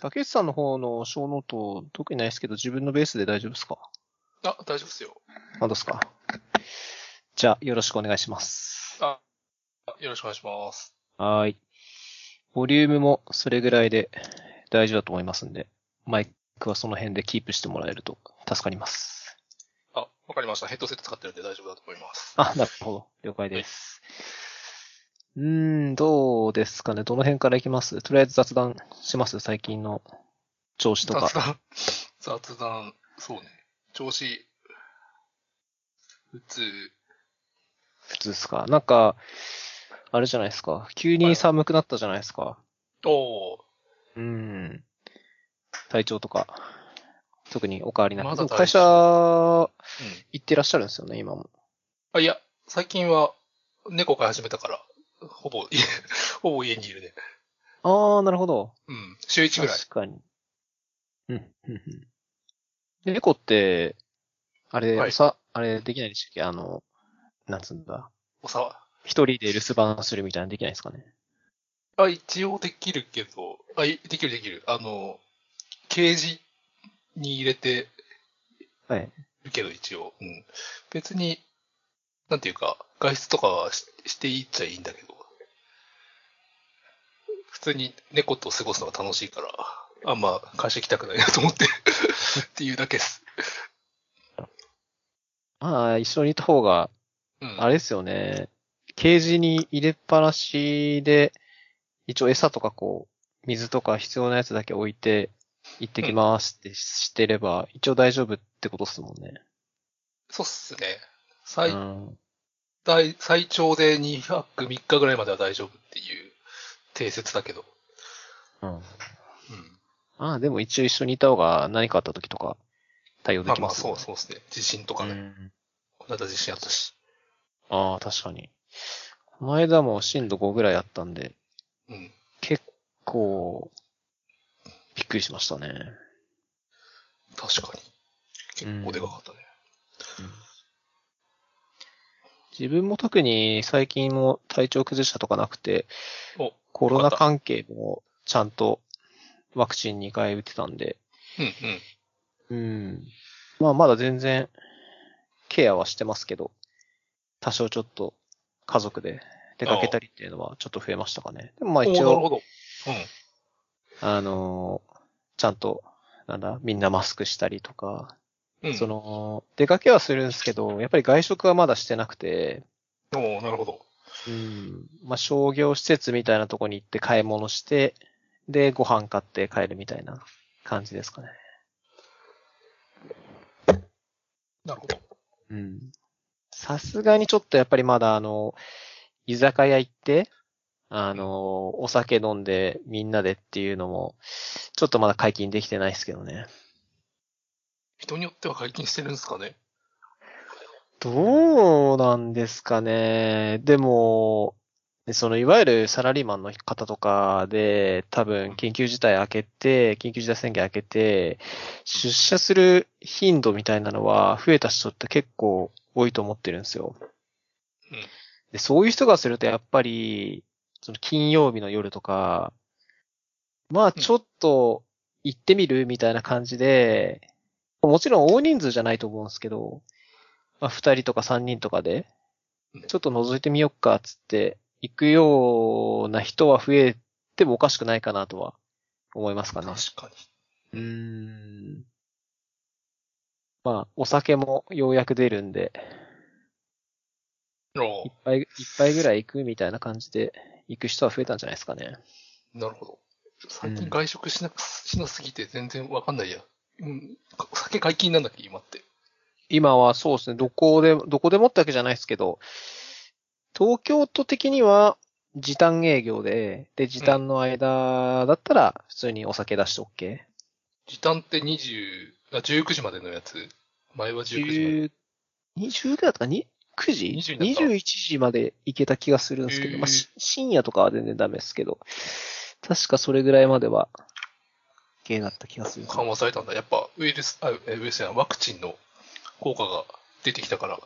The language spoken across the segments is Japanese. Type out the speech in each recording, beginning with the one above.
竹内さんの方の小ノート、特にないですけど、自分のベースで大丈夫ですか？あ、大丈夫ですよ。あ、どうですか？じゃあ、よろしくお願いします。あ、よろしくお願いします。はーい。ボリュームもそれぐらいで大丈夫だと思いますんで、マイクはその辺でキープしてもらえると助かります。あ、わかりました。ヘッドセット使ってるんで大丈夫だと思います。あ、なるほど。了解です。うーん、どうですかね。どの辺からいきます？とりあえず雑談します？最近の調子とか雑。談、雑談、そうね。調子、普通、普通ですか？なんか、あれじゃないですか？急に寒くなったじゃないですか？おー、うーん。体調とか、特にお変わりなく。ま会社、うん。行ってらっしゃるんですよね、今も。あ、いや、最近は猫飼い始めたから、ほぼ、家 ほぼ家にいるね。あー、なるほど。うん。週1ぐらい。確かに。うん、うん、うん。で猫って、あれ、はいさ、あれできないでしたっけ？あの、なんつうんだ。おさ、一人で留守番するみたいなのできないですかね？あ、一応できるけど、あ、いできるできる。あの、ケージに入れてはい。るけど、一応。うん。別に、なんていうか、外出とかはししていいっちゃいいんだけど、普通に猫と過ごすのが楽しいから、あんま会社行きたくないなと思って っていうだけです。まあ、一緒にいた方が、うん。あれですよね。ケージに入れっぱなしで、一応餌とかこう、水とか必要なやつだけ置いて、行ってきますってしてれば、一応大丈夫ってことっすもんね。そうっすね。う最ん。大、最長で2泊3日ぐらいまでは大丈夫っていう定説だけど。うん。うん。ああ、でも一応一緒にいた方が何かあった時とか対応でまあまあ、きますよね。そうそうですね。地震とかね。うんこの間地震あったし。ああ、確かに。この間も震度5ぐらいあったんで、うん。結構、びっくりしましたね。確かに。結構でかかったね。自分も特に最近も体調崩したとかなくて、お、コロナ関係もちゃんとワクチン2回打ってたんで、うんうん。うん。まあまだ全然ケアはしてますけど、多少ちょっと家族で出かけたりっていうのはちょっと増えましたかね。でもまあお一応、ーなるほど。あのーちゃんと、なんだ、みんなマスクしたりとか、その、出かけはするんですけど、やっぱり外食はまだしてなくて、おーなるほど。うん。まあ、商業施設みたいなとこに行って買い物して、で、ご飯買って帰るみたいな感じですかね。なるほど。うん。さすがにちょっとやっぱりまだあの、居酒屋行って、あの、お酒飲んでみんなでっていうのも、ちょっとまだ解禁できてないですけどね。人によっては解禁してるんですかね。どうなんですかね。でも、そのいわゆるサラリーマンの方とかで、多分緊急事態明けて、緊急事態宣言明けて、出社する頻度みたいなのは増えた人って結構多いと思ってるんですよ。うんでそういう人がするとやっぱり、その金曜日の夜とか、まあちょっと行ってみるみたいな感じで、もちろん大人数じゃないと思うんですけど、まあ二人とか三人とかでうん、ちょっと覗いてみよっかっつって、行くような人は増えてもおかしくないかなとは思いますかね。確かに。うーん。まあ、お酒もようやく出るんで、お一杯、一杯ぐらい行くみたいな感じで行く人は増えたんじゃないですかね。ーなるほど。最近外食しな、しなすぎて全然わかんないや。うん。お酒解禁なんだっけ、今って。今はそうですね、どこで、どこでもってわけじゃないですけど、東京都的には時短営業で、で、時短の間だったら普通にお酒出して OK。時短って20、あ、19時までのやつ？前は19時まで。10 20ぐらいだったかに ?9 時？20になった ?21 時まで行けた気がするんですけど、まあ、し深夜とかは全然ダメですけど、確かそれぐらいまでは、系だった気がする。緩和されたんだ。やっぱウイルス、あ、えウイルスやワクチンの効果が出てきたから。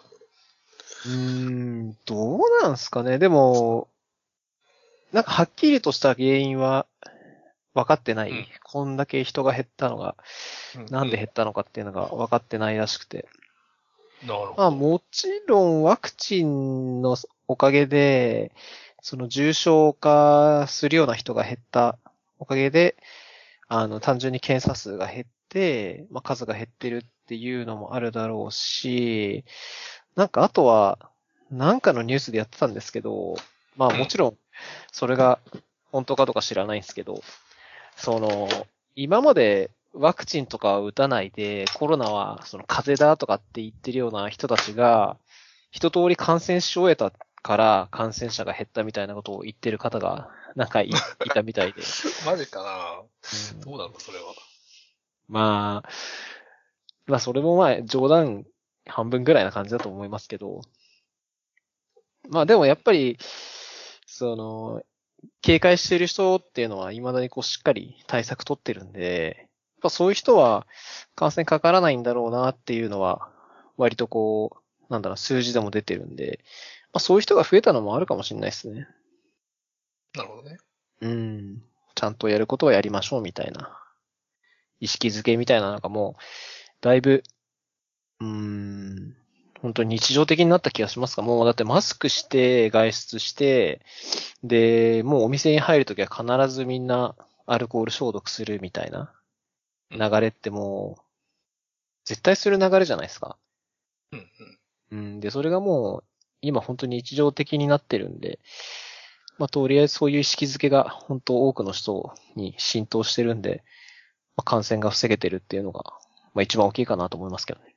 うーん、どうなんすかね。でも、なんかはっきりとした原因は分かってない。うんこんだけ人が減ったのが、うんなんで減ったのかっていうのが分かってないらしくて。なるほど。まあもちろんワクチンのおかげで、その重症化するような人が減ったおかげで、あの、単純に検査数が減って、まあ数が減ってるっていうのもあるだろうし、なんかあとは、なんかのニュースでやってたんですけど、まあもちろん、それが本当かどうか知らないんですけど、その、今までワクチンとか打たないで、コロナはその風邪だとかって言ってるような人たちが、一通り感染し終えたから感染者が減ったみたいなことを言ってる方が、なんかい いたみたいで。マジかなどうなんだ、それは。まあ、まあそれもまあ冗談半分ぐらいな感じだと思いますけど、まあでもやっぱり、その、警戒してる人っていうのは未だにこうしっかり対策取ってるんで、やっぱそういう人は感染かからないんだろうなっていうのは、割とこう、なんだろう、数字でも出てるんで、まあそういう人が増えたのもあるかもしれないですね。なるほどね。うん。ちゃんとやることはやりましょうみたいな。意識づけみたいなのがもう、だいぶ、うーん、本当に日常的になった気がしますが、もうだってマスクして、外出して、で、もうお店に入るときは必ずみんなアルコール消毒するみたいな流れってもう、絶対する流れじゃないですか。うんうん。うん。で、それがもう、今本当に日常的になってるんで、まあ、とりあえずそういう意識づけが本当多くの人に浸透してるんで、まあ、感染が防げてるっていうのが、まあ、一番大きいかなと思いますけどね。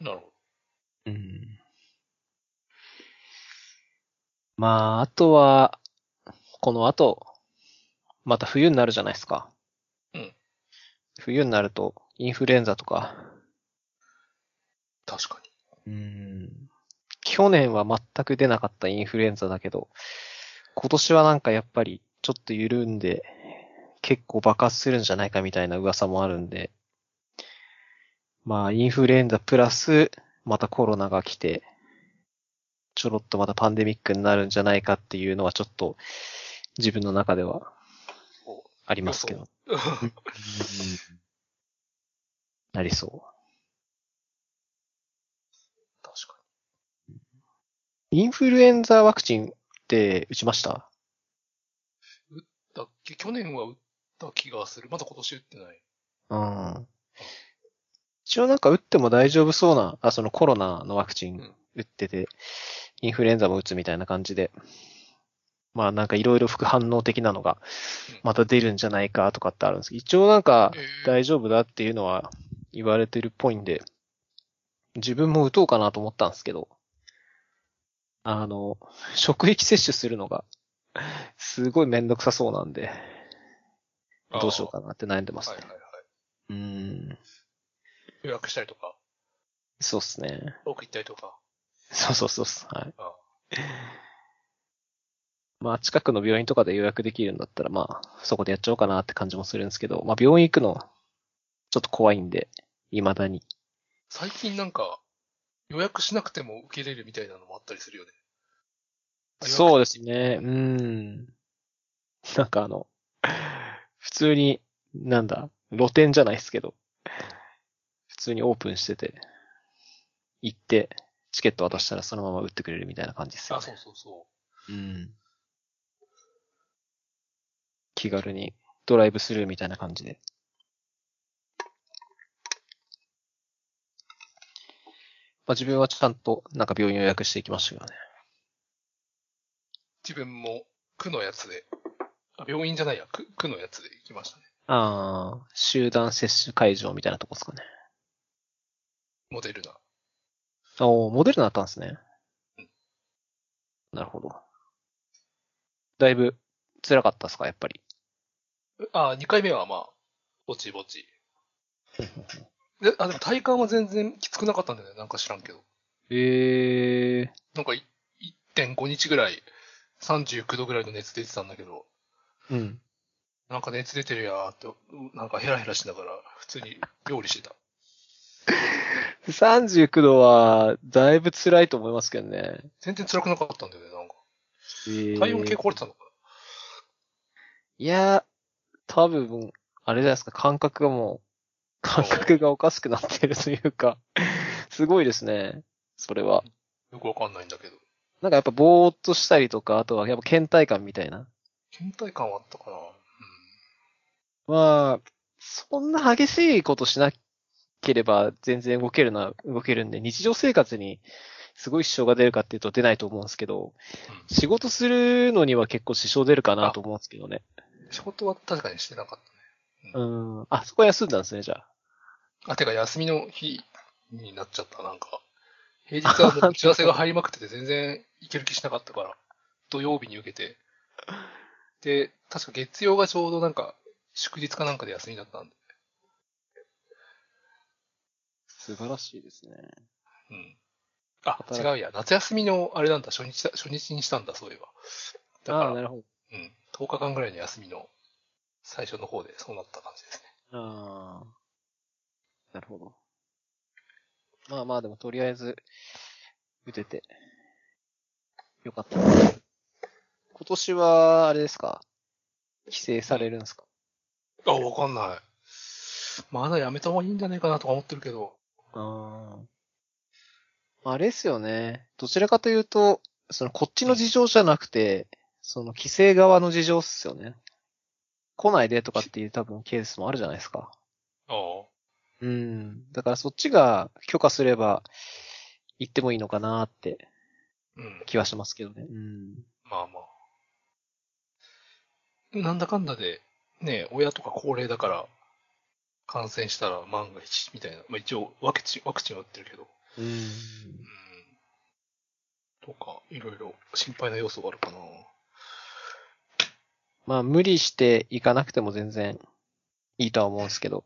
なるほうん。まあ、あとは、この後、また冬になるじゃないですか。うん。冬になると、インフルエンザとか、ど。確かに。うん去年は全く出なかったインフルエンザだけど、今年はなんかやっぱりちょっと緩んで、結構爆発するんじゃないかみたいな噂もあるんで、まあインフルエンザプラス、またコロナが来て、ちょろっとまたパンデミックになるんじゃないかっていうのはちょっと自分の中ではおありますけど。うんなりそう。確かインフルエンザワクチンって打ちました？に。だっけ？去年は打った気がする。まだ今年打ってない。うん。一応なんか打っても大丈夫そうな、あ、そのコロナのワクチンうん打ってて、インフルエンザも打つみたいな感じで、まあなんかいろいろ副反応的なのがうんまた出るんじゃないかとかってあるんですけど、一応なんかえー大丈夫だっていうのは言われてるっぽいんで、自分も打とうかなと思ったんですけど、あの、職域接種するのが、すごいめんどくさそうなんで、どうしようかなって悩んでますねはいはい。はい。うーん。予約したりとか、そうっすね。奥行ったりとか？そうそうそうっす。はい。あまあ、近くの病院とかで予約できるんだったら、まあ、そこでやっちゃおうかなって感じもするんですけど、まあ、病院行くの、ちょっと怖いんで、未だに。最近なんか、予約しなくても受けれるみたいなのもあったりするよね。そうう。ですね。うーん。なんかあの、普通に、なんだ、露店じゃないですけど、普通にオープンしてて、行って、チケット渡したらそのまま売ってくれるみたいな感じですよ、あ、ね。そうそうそうん。気軽にドライブスルーみたいな感じで。まあ自分はちゃんとなんか病院予約していきましたけどね。う。自分も区のやつで、あ、病院じゃないや、区区のやつで行きましたね。ああ、集団接種会場みたいなとこですかね。モデルナ。おーモデルナだったんですねうん。なるほど。だいぶ辛かったですか、やっぱり。あ、2回目はまあ、ぼちぼち。で、あ、でも体感は全然きつくなかったんだよね。なんか知らんけど。ええなんかい1.5日ぐらい、39度ぐらいの熱出てたんだけど、うん。なんか熱出てるやーって、なんかヘラヘラしながら、普通に料理してた。39度は、だいぶ辛いと思いますけどね。全然辛くなかったんだよね、なんか。えー体温計壊れてたのかいや、多分、あれじゃないですか、感覚がもう、感覚がおかしくなってるというか、すごいですね。それは。よくわかんないんだけど。なんかやっぱぼーっとしたりとか、あとはやっぱ倦怠感みたいな。倦怠感はあったかな。まあ、そんな激しいことしなければ全然動けるな、動けるんで、日常生活にすごい支障が出るかっていうと出ないと思うんですけど、うん。仕事するのには結構支障出るかなと思うんですけどね。うん、仕事は確かにしてなかったね。うん。あ、そこは休んだんですね、じゃあ。あ、てか休みの日になっちゃった、なんか。平日はもう打ち合わせが入りまくってて全然行ける気しなかったから、土曜日に受けて。で、確か月曜がちょうどなんか、祝日かなんかで休みだったんで。素晴らしいですね。うん。あ、働違うや。夏休みのあれなんだ、初日だ、初日にしたんだ、そういえば。だから、ああ、なるほど。うん。10日間ぐらいの休みの最初の方でそうなった感じですね。ああ。なるほど。まあまあでもとりあえず、打てて、よかった。今年は、あれですか？帰省されるんですか？あ、わかんない。まだやめた方がいいんじゃないかなとか思ってるけど。ああ。あれですよね。どちらかというと、そのこっちの事情じゃなくて、その規制側の事情っすよね。来ないでとかっていう多分ケースもあるじゃないですか。ああ。うん。だからそっちが許可すれば行ってもいいのかなってうん。気はしますけどね。うん。まあまあ。なんだかんだで、ね、親とか高齢だから、感染したら万が一みたいな。まあ一応ワクチン、ワクチンは打ってるけど。うん。うん。とか、いろいろ心配な要素があるかな。まあ無理して行かなくても全然いいとは思うんですけど、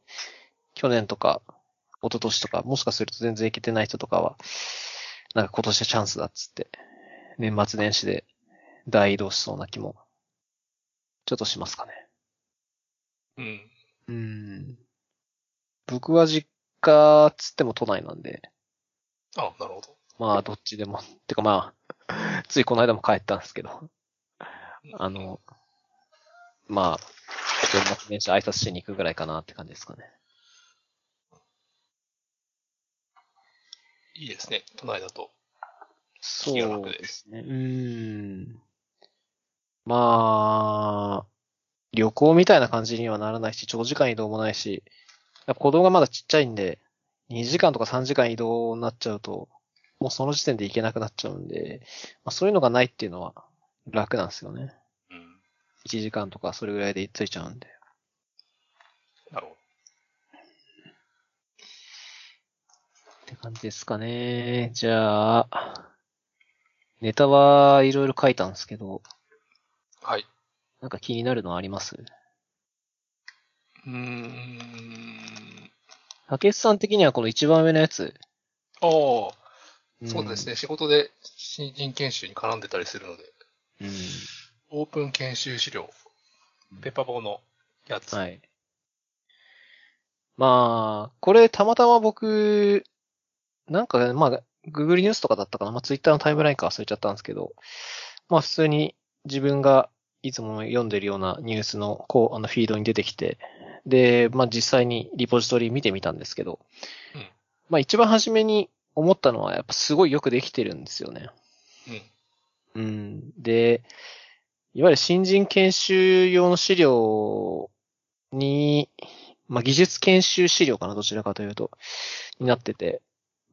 去年とか、一昨年とか、もしかすると全然行けてない人とかは、なんか今年はチャンスだっつって、年末年始で大移動しそうな気も、ちょっとしますかね。うん。うん。僕は実家つっても都内なんで、あ、なるほど。まあどっちでも、てかまあ、ついこの間も帰ったんですけど、あの、まあ、年末年始挨拶しに行くぐらいかなって感じですかね。いいですね。都内だと。そうですね。うーん。まあ、旅行みたいな感じにはならないし、長時間移動もないし、やっぱ子供がまだちっちゃいんで、2時間とか3時間移動になっちゃうと、もうその時点で行けなくなっちゃうんで、まあ、そういうのがないっていうのは楽なんですよね。うん。1時間とかそれぐらいで着いちゃうんで。なるほって感じですかね。じゃあ、ネタはいろいろ書いたんですけど、ど。はい。なんか気になるのあります？うーん。竹内さん的にはこの一番上のやつ。ああ、んそうです。ね。仕事で新人研修に絡んでたりするので、うん。オープン研修資料、ペッパボーのやつ。はい。まあ、これたまたま僕、なんか、まあ、Google ニュースとかだったかな。まあ、Twitter のタイムラインか忘れちゃったんですけど、まあ、普通に自分がいつも読んでるようなニュースの、こう、あの、フィードに出てきて、で、まあ、実際にリポジトリ見てみたんですけど、うんまあ、一番初めに思ったのは、やっぱすごいよくできてるんですよね。うん。うん。で、いわゆる新人研修用の資料に、まあ、技術研修資料かな、どちらかというと、になってて、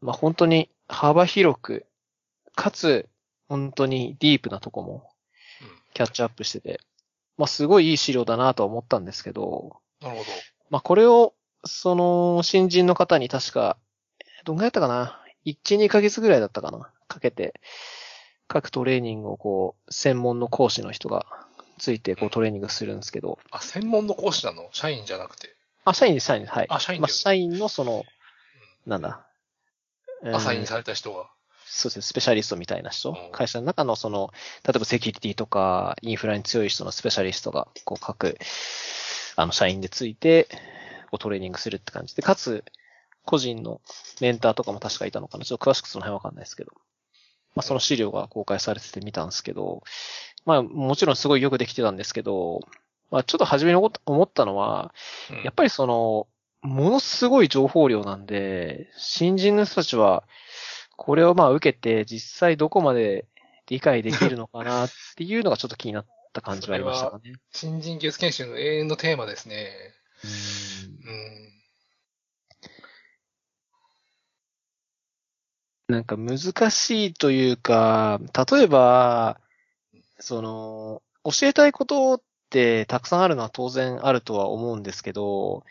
まあ、本当に幅広く、かつ、本当にディープなとこもキャッチアップしてて、まあ、すごいいい資料だなとは思ったんですけど、なるほど。まあ、これを、その、新人の方に確か、どんぐらいだったかな ?1、2ヶ月ぐらいだったかな？かけて、各トレーニングをこう、専門の講師の人がついてこうトレーニングするんですけど、あ、専門の講師なの？社員じゃなくて。あ、社員です、社員です、はい。あ社員まあ、社員のその、なんだ。アサインうんされた人が。そうですね、スペシャリストみたいな人。うん、会社の中のその、例えばセキュリティとか、インフラに強い人のスペシャリストが、こう各、あの、社員でついて、こうトレーニングするって感じで、かつ、個人のメンターとかも確かいたのかな。ちょっと詳しくその辺わかんないですけど。まあ、その資料が公開されてて見たんですけど、まあ、もちろんすごいよくできてたんですけど、ままあちょっと初めに思った思ったのは、うん。やっぱりその、ものすごい情報量なんで、新人の人たちは、これをまあ受けて、実際どこまで理解できるのかなっていうのがちょっと気になった感じはありましたかね。新人技術研修の永遠のテーマですね。うんうん。なんか難しいというか、例えば、その、教えたいことってたくさんあるのは当然あるとは思うんですけど、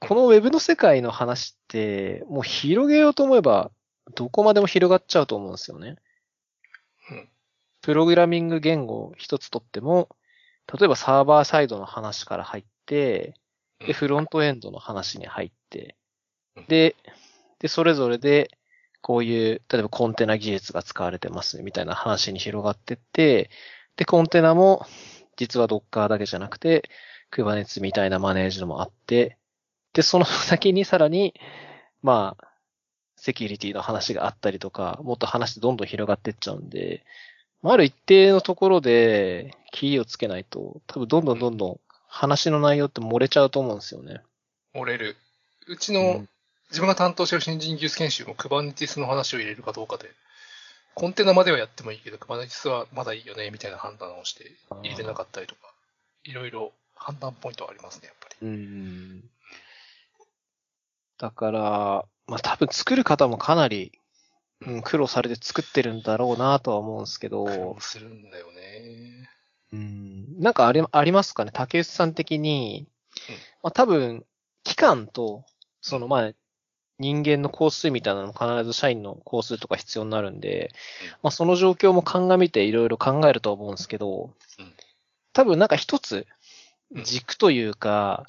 このウェブの世界の話って、もう広げようと思えば、どこまでも広がっちゃうと思うんですよね。うん。プログラミング言語一つとっても、例えばサーバーサイドの話から入って、で、フロントエンドの話に入ってうん、で、で、それぞれで、こういう、例えばコンテナ技術が使われてますみたいな話に広がってって、で、コンテナも、実は Docker だけじゃなくて、Kubernetes みたいなマネージのもあって、で、その先にさらに、まあ、セキュリティの話があったりとか、もっと話どんどん広がってっちゃうんで、まあある一定のところで、キーをつけないと、多分どんどんどんどん話の内容って漏れちゃうと思うんですよね。折れる。うちのうん、自分が担当している新人技術研修も Kubernetes の話を入れるかどうかで、コンテナまではやってもいいけど、Kubernetes はまだいいよね、みたいな判断をして入れなかったりとか、いろいろ判断ポイントはありますね、やっぱり。うん。だから、まあ多分作る方もかなり、うん、苦労されて作ってるんだろうなとは思うんですけ苦労ど、するんだよね。うん、なんかあり、ありますかね？竹内さん的に、まあ多分、期間と、そのまあ、人間の工数みたいなのも必ず社員の工数とか必要になるんでうん、まあその状況も鑑みていろいろ考えるとは思うんですけどうん、多分なんか一つうん。軸というか、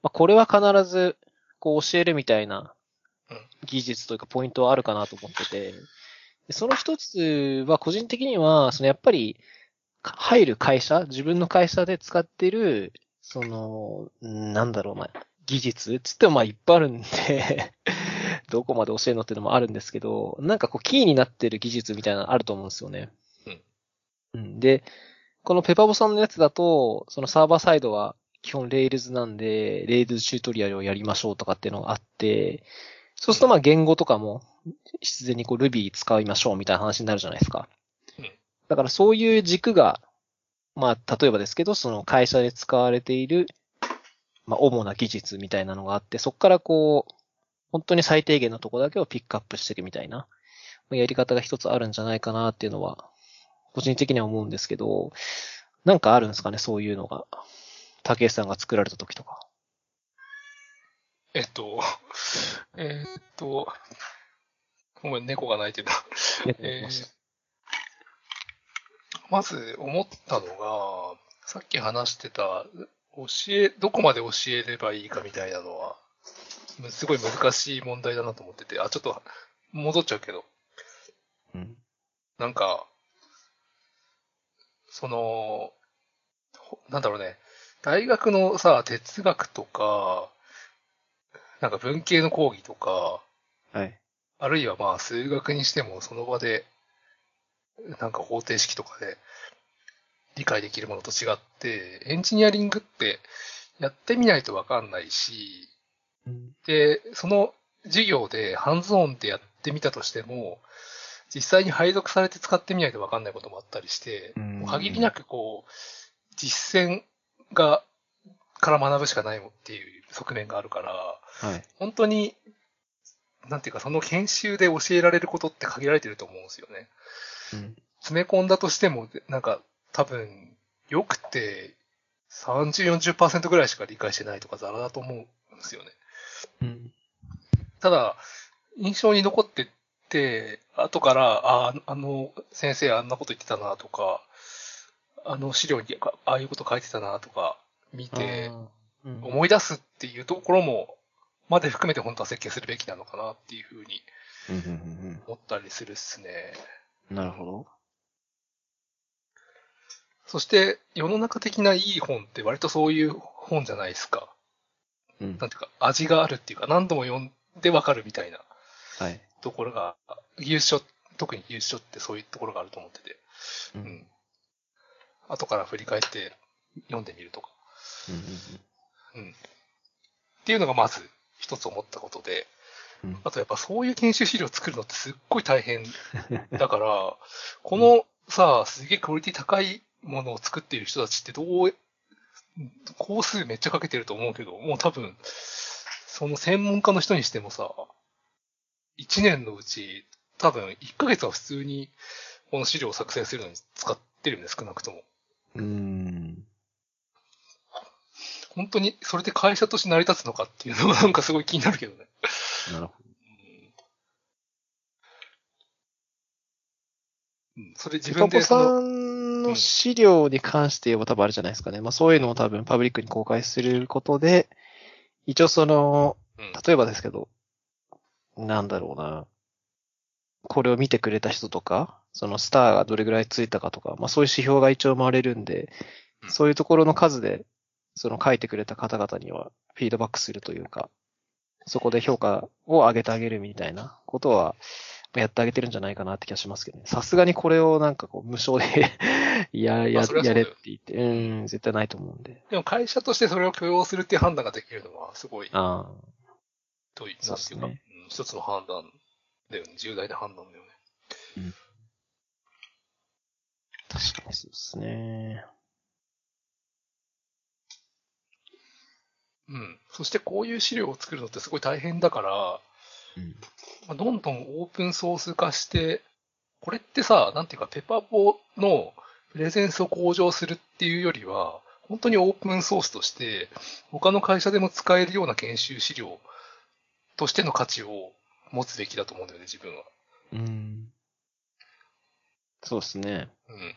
まあこれは必ずこう教えるみたいなうん技術というかポイントはあるかなと思ってて、でその一つは個人的には、そのやっぱりか入る会社、自分の会社で使ってる、その、んなんだろう、まあ、技術つってもまあいっぱいあるんで、どこまで教えるのっていうのもあるんですけど、なんかこうキーになってる技術みたいなのあると思うんですよね。うん。うん。で、このペパボさんのやつだと、そのサーバーサイドは基本 Rails なんで、Rails チュートリアルをやりましょうとかっていうのがあって、そうするとまあ言語とかも必然にこう Ruby 使いましょうみたいな話になるじゃないですか。うんだからそういう軸が、まあ例えばですけど、その会社で使われている、まあ主な技術みたいなのがあって、そこからこう、本当に最低限のところだけをピックアップしていくみたいな、まあやり方が一つあるんじゃないかなっていうのは、個人的には思うんですけど、なんかあるんですかね、そういうのが。竹内さんが作られた時とか。えっと、えっと、ごめん、猫が鳴いてるな。えーまず思ったのが、さっき話してた、教え、どこまで教えればいいかみたいなのは、むすごい難しい問題だなと思ってて、あ、ちょっと戻っちゃうけど、うん。なんか、その、ほなんだろうね、大学のさ、哲学とか、なんか文系の講義とか、はい。あるいはまあ数学にしてもその場で、なんか方程式とかで理解できるものと違って、エンジニアリングってやってみないとわかんないし、うん。で、その授業でハンズオンでやってみたとしても、実際に配属されて使ってみないとわかんないこともあったりして、うんもう限りなくこう、実践が、から学ぶしかないっていう側面があるから、はい。本当に、なんていうか、その研修で教えられることって限られてると思うんですよね。うん。詰め込んだとしても、なんか、多分、よくて、30、40%ぐらいしか理解してないとかザラだと思うんですよね。うん。ただ、印象に残ってって、後から、ああ、あの先生あんなこと言ってたなとか、あの資料にあああいうこと書いてたなとか見て、思い出すっていうところも、まで含めて本当は設計するべきなのかなっていうふうに思ったりするっすね。うんなるほど。そして、世の中的ないい本って割とそういう本じゃないですか。うん。なんていうか、味があるっていうか、何度も読んでわかるみたいなはい。ところが、技術書、特に技術書ってそういうところがあると思ってて、うう。ん。後から振り返って読んでみるとか。うん。っていうのがまず一つ思ったことで、うんあとやっぱそういう研修資料を作るのってすっごい大変 だから、このさ、すげえクオリティ高いものを作っている人たちってどう、工数めっちゃかけてると思うけど、もう多分、その専門家の人にしてもさ、1年のうち多分1ヶ月は普通にこの資料を作成するのに使ってるんで、少なくとも。うーん。本当にそれで会社として成り立つのかっていうのが なんかすごい気になるけどね。なるほうん、それ自分でその、さんの資料に関して言えば多分あれじゃないですかね。まあそういうのを多分パブリックに公開することで、一応その、うん例えばですけど、なんだろうな。これを見てくれた人とか、そのスターがどれぐらいついたかとか、まあそういう指標が一応回れるんで、うんそういうところの数で、その書いてくれた方々にはフィードバックするというか、そこで評価を上げてあげるみたいなことは、やってあげてるんじゃないかなって気がしますけどね。さすがにこれをなんかこう無償で や、や、やれって言って、うん、絶対ないと思うんで。でも会社としてそれを許容するっていう判断ができるのはすごい、あという、そうっすねなんていうか、うん一つの判断だよね。重大な判断だよね。あ、確かにそうですね。うん。そしてこういう資料を作るのってすごい大変だから、うん。まあ、どんどんオープンソース化して、これってさ、なんていうか、ペパボのプレゼンスを向上するっていうよりは、本当にオープンソースとして、他の会社でも使えるような研修資料としての価値を持つべきだと思うんだよね、自分は。うん。そうですね。うん。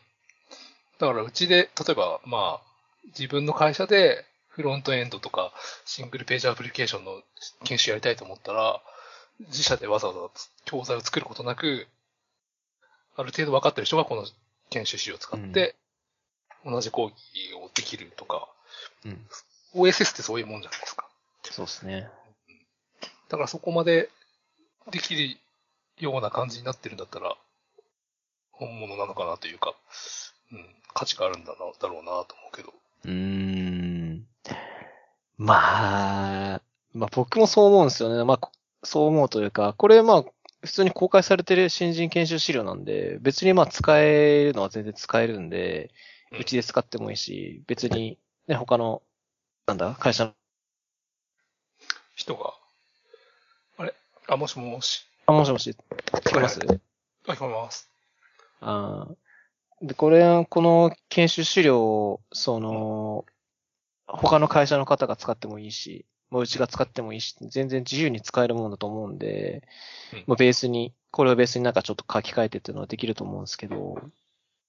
だから、うちで、例えば、まあ、自分の会社で、フロントエンドとか、シングルページアプリケーションの研修やりたいと思ったら、自社でわざわざ教材を作ることなく、ある程度分かってる人がこの研修資料を使って、同じ講義をできるとか、うん。OSS ってそういうもんじゃないですか。そうですね。だからそこまでできるような感じになってるんだったら、本物なのかなというか、うん、価値があるんだな、だろうなと思うけど。うーん。まあ、まあ僕もそう思うんですよね。まあ、こそう思うというか、これまあ、普通に公開されてる新人研修資料なんで、別にまあ使えるのは全然使えるんで、うちで使ってもいいし、別にね、他の、なんだ、会社の、人が、あれ？あ、もしもし。あ、もしもし、聞こえます？あ、聞こえます。あーで、これ、この研修資料を、その、他の会社の方が使ってもいいし、もううちが使ってもいいし、全然自由に使えるものだと思うんで、うんもうベースに、これをベースになんかちょっと書き換えてっていうのはできると思うんですけど、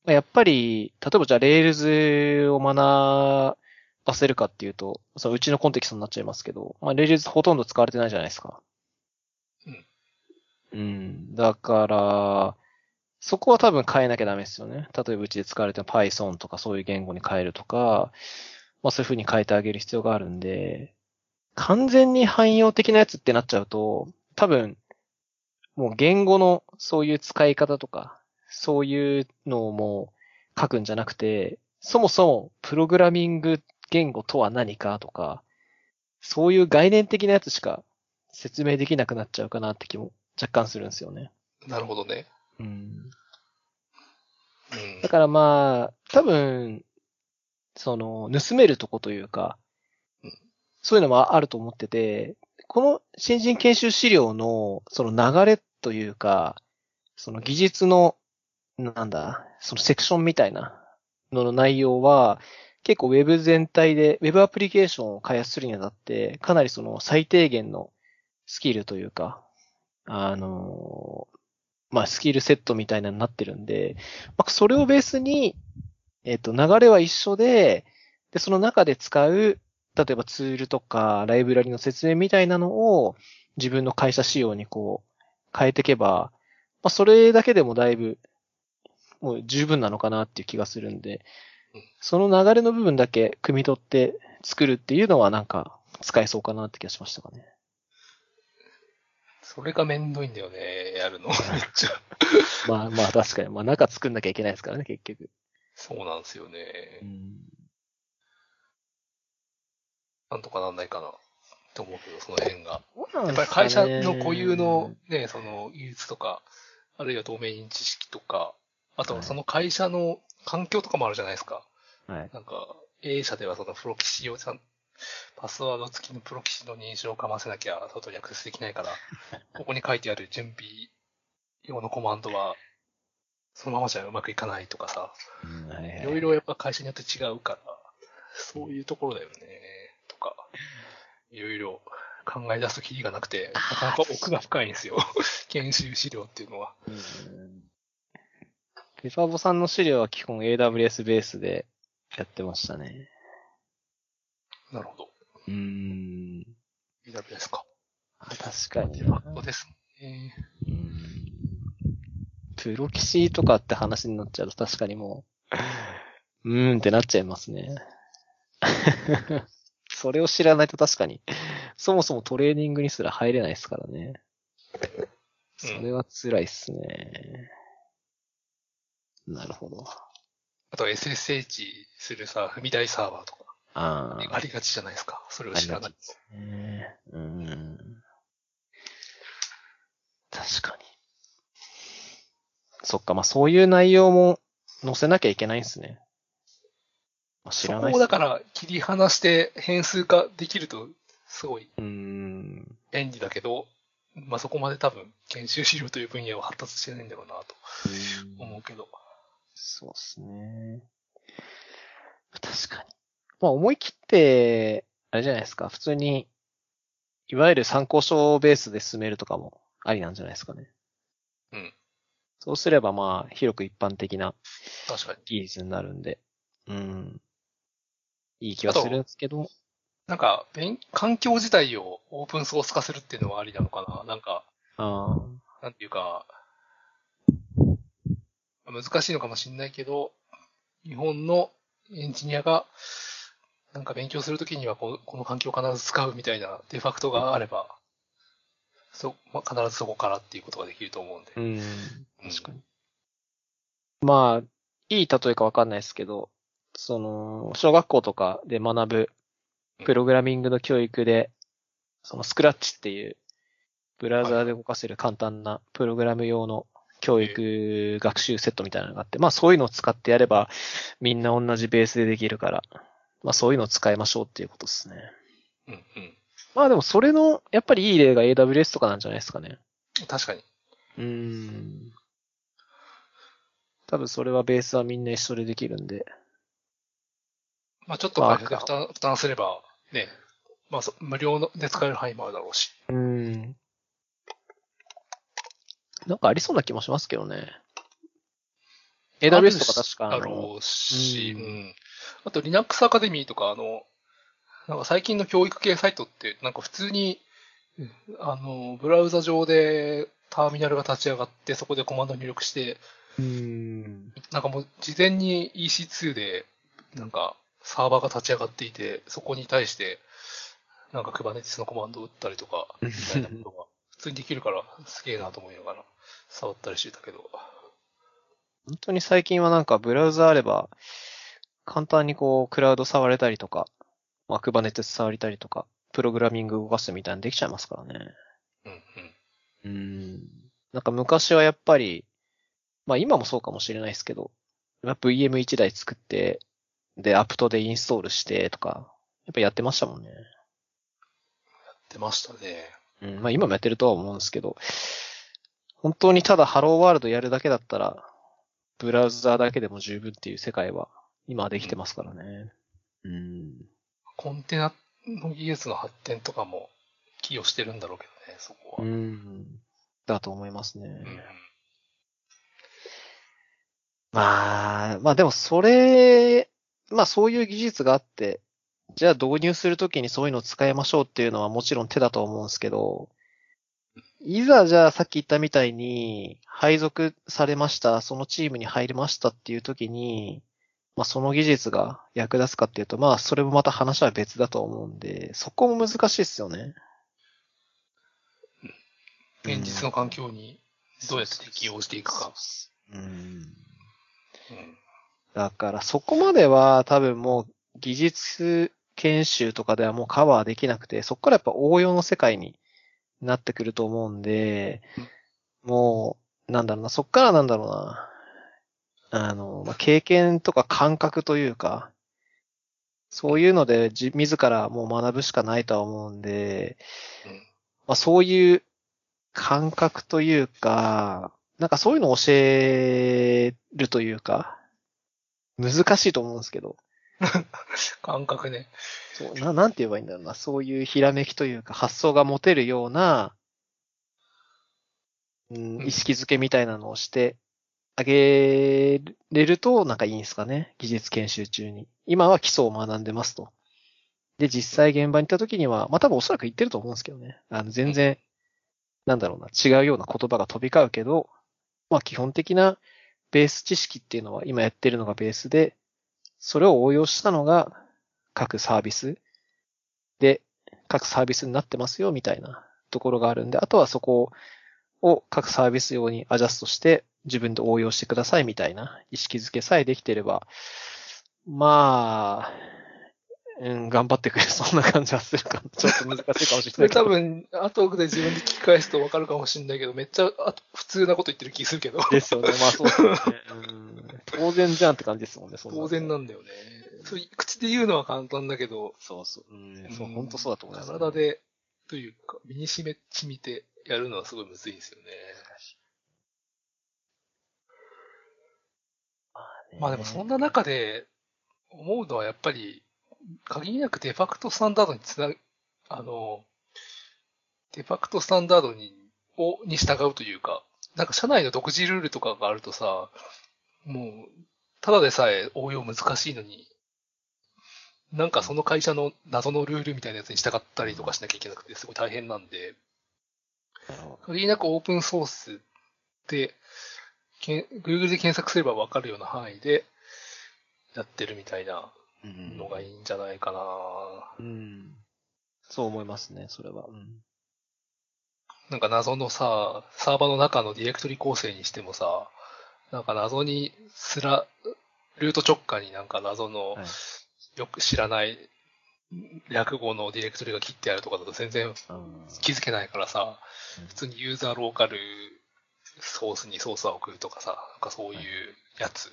まあやっぱり、例えばじゃあ、 Rails を学ばせるかっていうと、そのうちのコンテキストになっちゃいますけど、まあ、 Rails ほとんど使われてないじゃないですか。うん。うん。だから、そこは多分変えなきゃダメですよね。例えばうちで使われてる Python とかそういう言語に変えるとか、まあそういう風に変えてあげる必要があるんで、完全に汎用的なやつってなっちゃうと、多分、もう言語のそういう使い方とか、そういうのをもう書くんじゃなくて、そもそもプログラミング言語とは何かとか、そういう概念的なやつしか説明できなくなっちゃうかなって気も若干するんですよね。なるほどね。うん。だ。からまあ、多分、その、盗めるとこというか、そういうのもあると思ってて、この新人研修資料の、その流れというか、その技術の、なんだ、そのセクションみたいなのの内容は、結構ウェブ全体で、ウェブアプリケーションを開発するにあたって、かなりその最低限のスキルというか、あの、まあ、スキルセットみたいなになってるんで、まあ、それをベースに、えっ、と、流れは一緒で、で、その中で使う、例えばツールとか、ライブラリの説明みたいなのを、自分の会社仕様にこう、変えていけば、まあ、それだけでもだいぶ、もう十分なのかなっていう気がするんで、その流れの部分だけ汲み取って作るっていうのはなんか使えそうかなって気がしましたかね。それがめんどいんだよね、やるの。めっちゃ。まあまあ確かに、まあ中作んなきゃいけないですからね、結局。そうなんですよねう。んなんとかなんないかな、と思うけど、その辺が。ややっぱり会社の固有のね、その技術とか、あるいはドメイン知識とか、あとはその会社の環境とかもあるじゃないですか。はい。なんか、A 社ではそのプロ棋士をちゃん、パスワード付きのプロ棋士の認証をかませなきゃ外にアクセスできないから、ここに書いてある準備用のコマンドは、そのままじゃうまくいかないとかさ、いろいろやっぱ会社によって違うから、そういうところだよね、とか、いろいろ考え出すとキリがなくて、なかなか奥が深いんですよ。研修資料っていうのは。うんペパボさんの資料は基本 AWS ベースでやってましたね。なるほど。うーん。AWS か？あ確かにですね。うんプロ棋士とかって話になっちゃうと確かにもう、うーんってなっちゃいますね。それを知らないと確かに、そもそもトレーニングにすら入れないですからね。それは辛いっすね。なるほど。あと SSH するさ、踏み台サーバーとか、ああ。ありがちじゃないですか。それを知らない。ねうん。確かに。そっか、まあそういう内容も載せなきゃいけないんですね。まあ、知そらないっすこをだから切り離して変数化できると、すごいうーん。便利だけど、まあそこまで多分研修資料という分野は発達してないんだろうなと思うけど。そうですね。確かに。まあ思い切って、あれじゃないですか、普通に、いわゆる参考書ベースで進めるとかもありなんじゃないですかね。うん。そうすればまあ、広く一般的な確かに。技術になるんで、うん。いい気はするんですけど、なんか、勉環境自体をオープンソース化するっていうのはありなのかななんか、ああ、なんていうか、難しいのかもしれないけど、日本のエンジニアが、なんか勉強するときにはここの環境を必ず使うみたいなデファクトがあれば、そ、まあ、必ずそこからっていうことができると思うんで。うん。確かに。まあ、いい例えかわかんないですけど、その、小学校とかで学ぶプログラミングの教育で、そのスクラッチっていう、ブラウザーで動かせる簡単なプログラム用の教育学習セットみたいなのがあって、まあそういうのを使ってやれば、みんな同じベースでできるから、まあそういうのを使いましょうっていうことですね。うんうん。まあでもそれの、やっぱりいい例が AWS とかなんじゃないですかね。確かに。うーん。多分それはベースはみんな一緒でできるんで。まあちょっと負担負担すれば、ね、まあそ無料ので使える範囲もあるだろうし。うーん。なんかありそうな気もしますけどね。AWS とか確かあの、だろうし、ううんん。あと Linux アカデミーとか、あの、なんか最近の教育系サイトって、なんか普通に、あの、ブラウザ上でターミナルが立ち上がって、そこでコマンド入力して、うーん。なんかもう事前に EC2 で、なんかサーバーが立ち上がっていて、そこに対して、なんか Kubernetes のコマンドを打ったりとか、みたいなことが 普通にできるから、すげえなと思いながら触ったりしてたけど。本当に最近はなんかブラウザあれば、簡単にこう、クラウド触れたりとか、まあ、Kubernetes 触りたりとか、プログラミング動かすみたいにできちゃいますからね。うんうん。うーん。なんか昔はやっぱり、まあ今もそうかもしれないですけど、まあ VM1 台作って、で、アプトでインストールしてとか、やっぱやってましたもんね。出ましたね。うん。まあ今もやってるとは思うんですけど、本当にただハローワールドやるだけだったら、ブラウザーだけでも十分っていう世界は、今はできてますからね。うん。コンテナの技術の発展とかも寄与してるんだろうけどね、そこうは。ん。だと思いますね。うんまあ、まあでもそれ、まあそういう技術があって、じゃあ導入するときにそういうのを使いましょうっていうのはもちろん手だと思うんですけど、いざじゃあさっき言ったみたいに配属されました、そのチームに入りましたっていうときに、まあその技術が役立つかっていうと、まあそれもまた話は別だと思うんで、そこも難しいですよね。現実の環境にどうやって適用していくか。うん。うんだからそこまでは多分もう技術研修とかではもうカバーできなくて、そこからやっぱ応用の世界になってくると思うんで、もう、なんだろうな、そっからなんだろうな、あの、まあ、経験とか感覚というか、そういうのでじ、自らもう学ぶしかないとは思うんで、うんまあ、そういう感覚というか、なんかそういうのを教えるというか、難しいと思うんですけど、感覚ね。そうな、なんて言えばいいんだろうな、そういうひらめきというか、発想が持てるような、うんう、ん。意識づけみたいなのをしてあげれると、なんかいいんですかね？技術研修中に。今は基礎を学んでますと。で、実際現場に行った時には、まあ多分おそらく言ってると思うんですけどね。あの、全然、なんだろうな、違うような言葉が飛び交うけど、まあ基本的なベース知識っていうのは今やってるのがベースで、それを応用したのが各サービスで、各サービスになってますよみたいなところがあるんで、あとはそこを各サービス用にアジャストして自分で応用してくださいみたいな意識づけさえできてれば、まあ、うん、頑張ってくれ そうな感じはするかな。ちょっと難しいかもしそれない多分、後で自分で聞き返すと分かるかもしれないけど、めっちゃあ普通なこと言ってる気するけど。ですよね。まあそうですよね。うん、当然じゃんって感じですもんね、そん当然なんだよね。そう口で言うのは簡単だけど、そうそう。うん、そう、本当そうだと思います、体で、というか、身にしめ、しみてやるのはすごいむずいんですよね。まあでもそんな中で思うのはやっぱり、限りなくデファクトスタンダードにつな、あの、デファクトスタンダードに、を、に従うというか、なんか社内の独自ルールとかがあるとさ、もう、ただでさえ応用難しいのに、なんかその会社の謎のルールみたいなやつに従ったりとかしなきゃいけなくて、すごい大変なんで、限りなくオープンソースで、けん Google で検索すればわかるような範囲でやってるみたいなうんのがいいんじゃないかな。うん。そう思いますね、それは。うん。なんか謎のさ、サーバーの中のディレクトリ構成にしてもさ、なんか謎にすら、ルート直下になんか謎のはいよく知らない略語のディレクトリが切ってあるとかだと全然気づけないからさ、普通にユーザーローカルソースにソースを送るとかさ、なんかそういうやつ、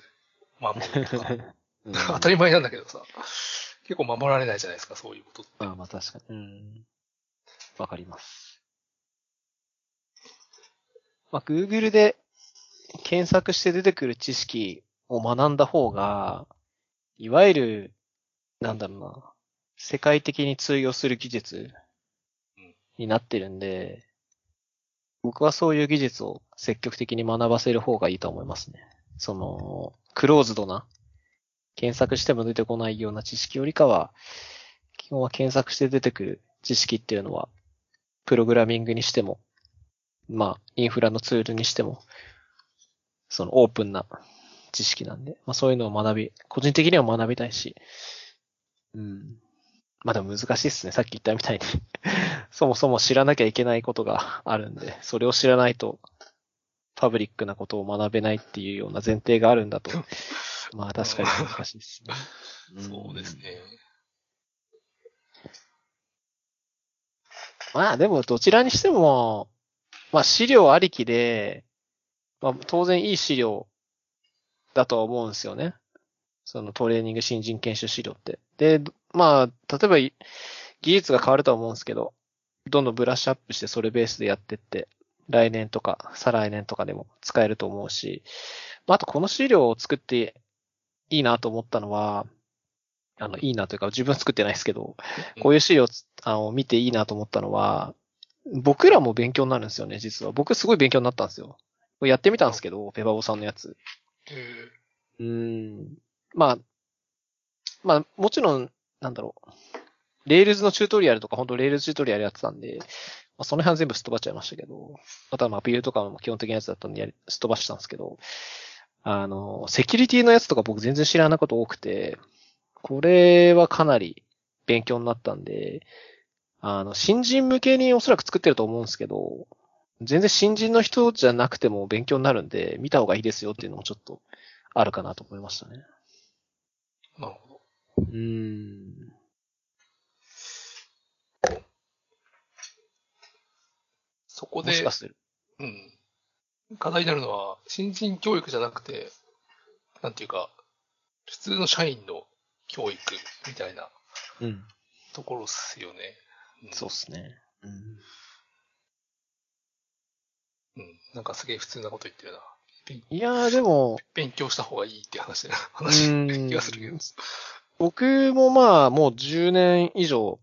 守るとか、うん当たり前なんだけどさ、結構守られないじゃないですか、そういうことって。まあまあ確かに。うん。わかります。まあ Google で検索して出てくる知識を学んだ方が、いわゆる、なんだろうな、世界的に通用する技術になってるんで、僕はそういう技術を積極的に学ばせる方がいいと思いますね。その、クローズドな、検索しても出てこないような知識よりかは、基本は検索して出てくる知識っていうのは、プログラミングにしても、まあ、インフラのツールにしても、そのオープンな知識なんで、まあそういうのを学び、個人的には学びたいし、うん。まあでも難しいっすね。さっき言ったみたいに。そもそも知らなきゃいけないことが あるんで、それを知らないと、パブリックなことを学べないっていうような前提があるんだと、まあ確かに難しいですね。ん そうですね。まあでもどちらにしても、まあ資料ありきで、まあ当然いい資料だとは思うんですよね。そのトレーニング新人研修資料って。で、まあ、例えばい技術が変わるとは思うんですけど、どんどんブラッシュアップしてそれベースでやってって、来年とか再来年とかでも使えると思うし、まああとこの資料を作っていいなと思ったのは、あの、いいなというか自分は作ってないですけど、こういう資料をあの見ていいなと思ったのは、僕らも勉強になるんですよね、実は。僕すごい勉強になったんですよ。やってみたんですけど、ペパボさんのやつ。えうーん。まあ、まあ、もちろん、なんだろう。 Rails のチュートリアルとか、本当 Rails チュートリアルやってたんで、まあ、その辺は全部すっ飛ばっちゃいましたけど、あとはまあ、ビューとかも基本的なやつだったんですっ飛ばしたんですけど、あの、セキュリティのやつとか僕全然知らないこと多くて、これはかなり勉強になったんで、あの、新人向けにおそらく作ってると思うんですけど、全然新人の人じゃなくても勉強になるんで、見た方がいいですよっていうのもちょっとあるかなと思いましたね。ー、なるほど。うーん。こでもしか、する。うん。課題になるのは、新人教育じゃなくて、なんていうか、普通の社員の教育みたいなうん。ところっすよね。んそうっすね。うん。うん。なんかすげえ普通なこと言ってるな。勉いやー、でも、勉強した方がいいって話で、う話ん気がするけど。僕もまあ、もう10年以上、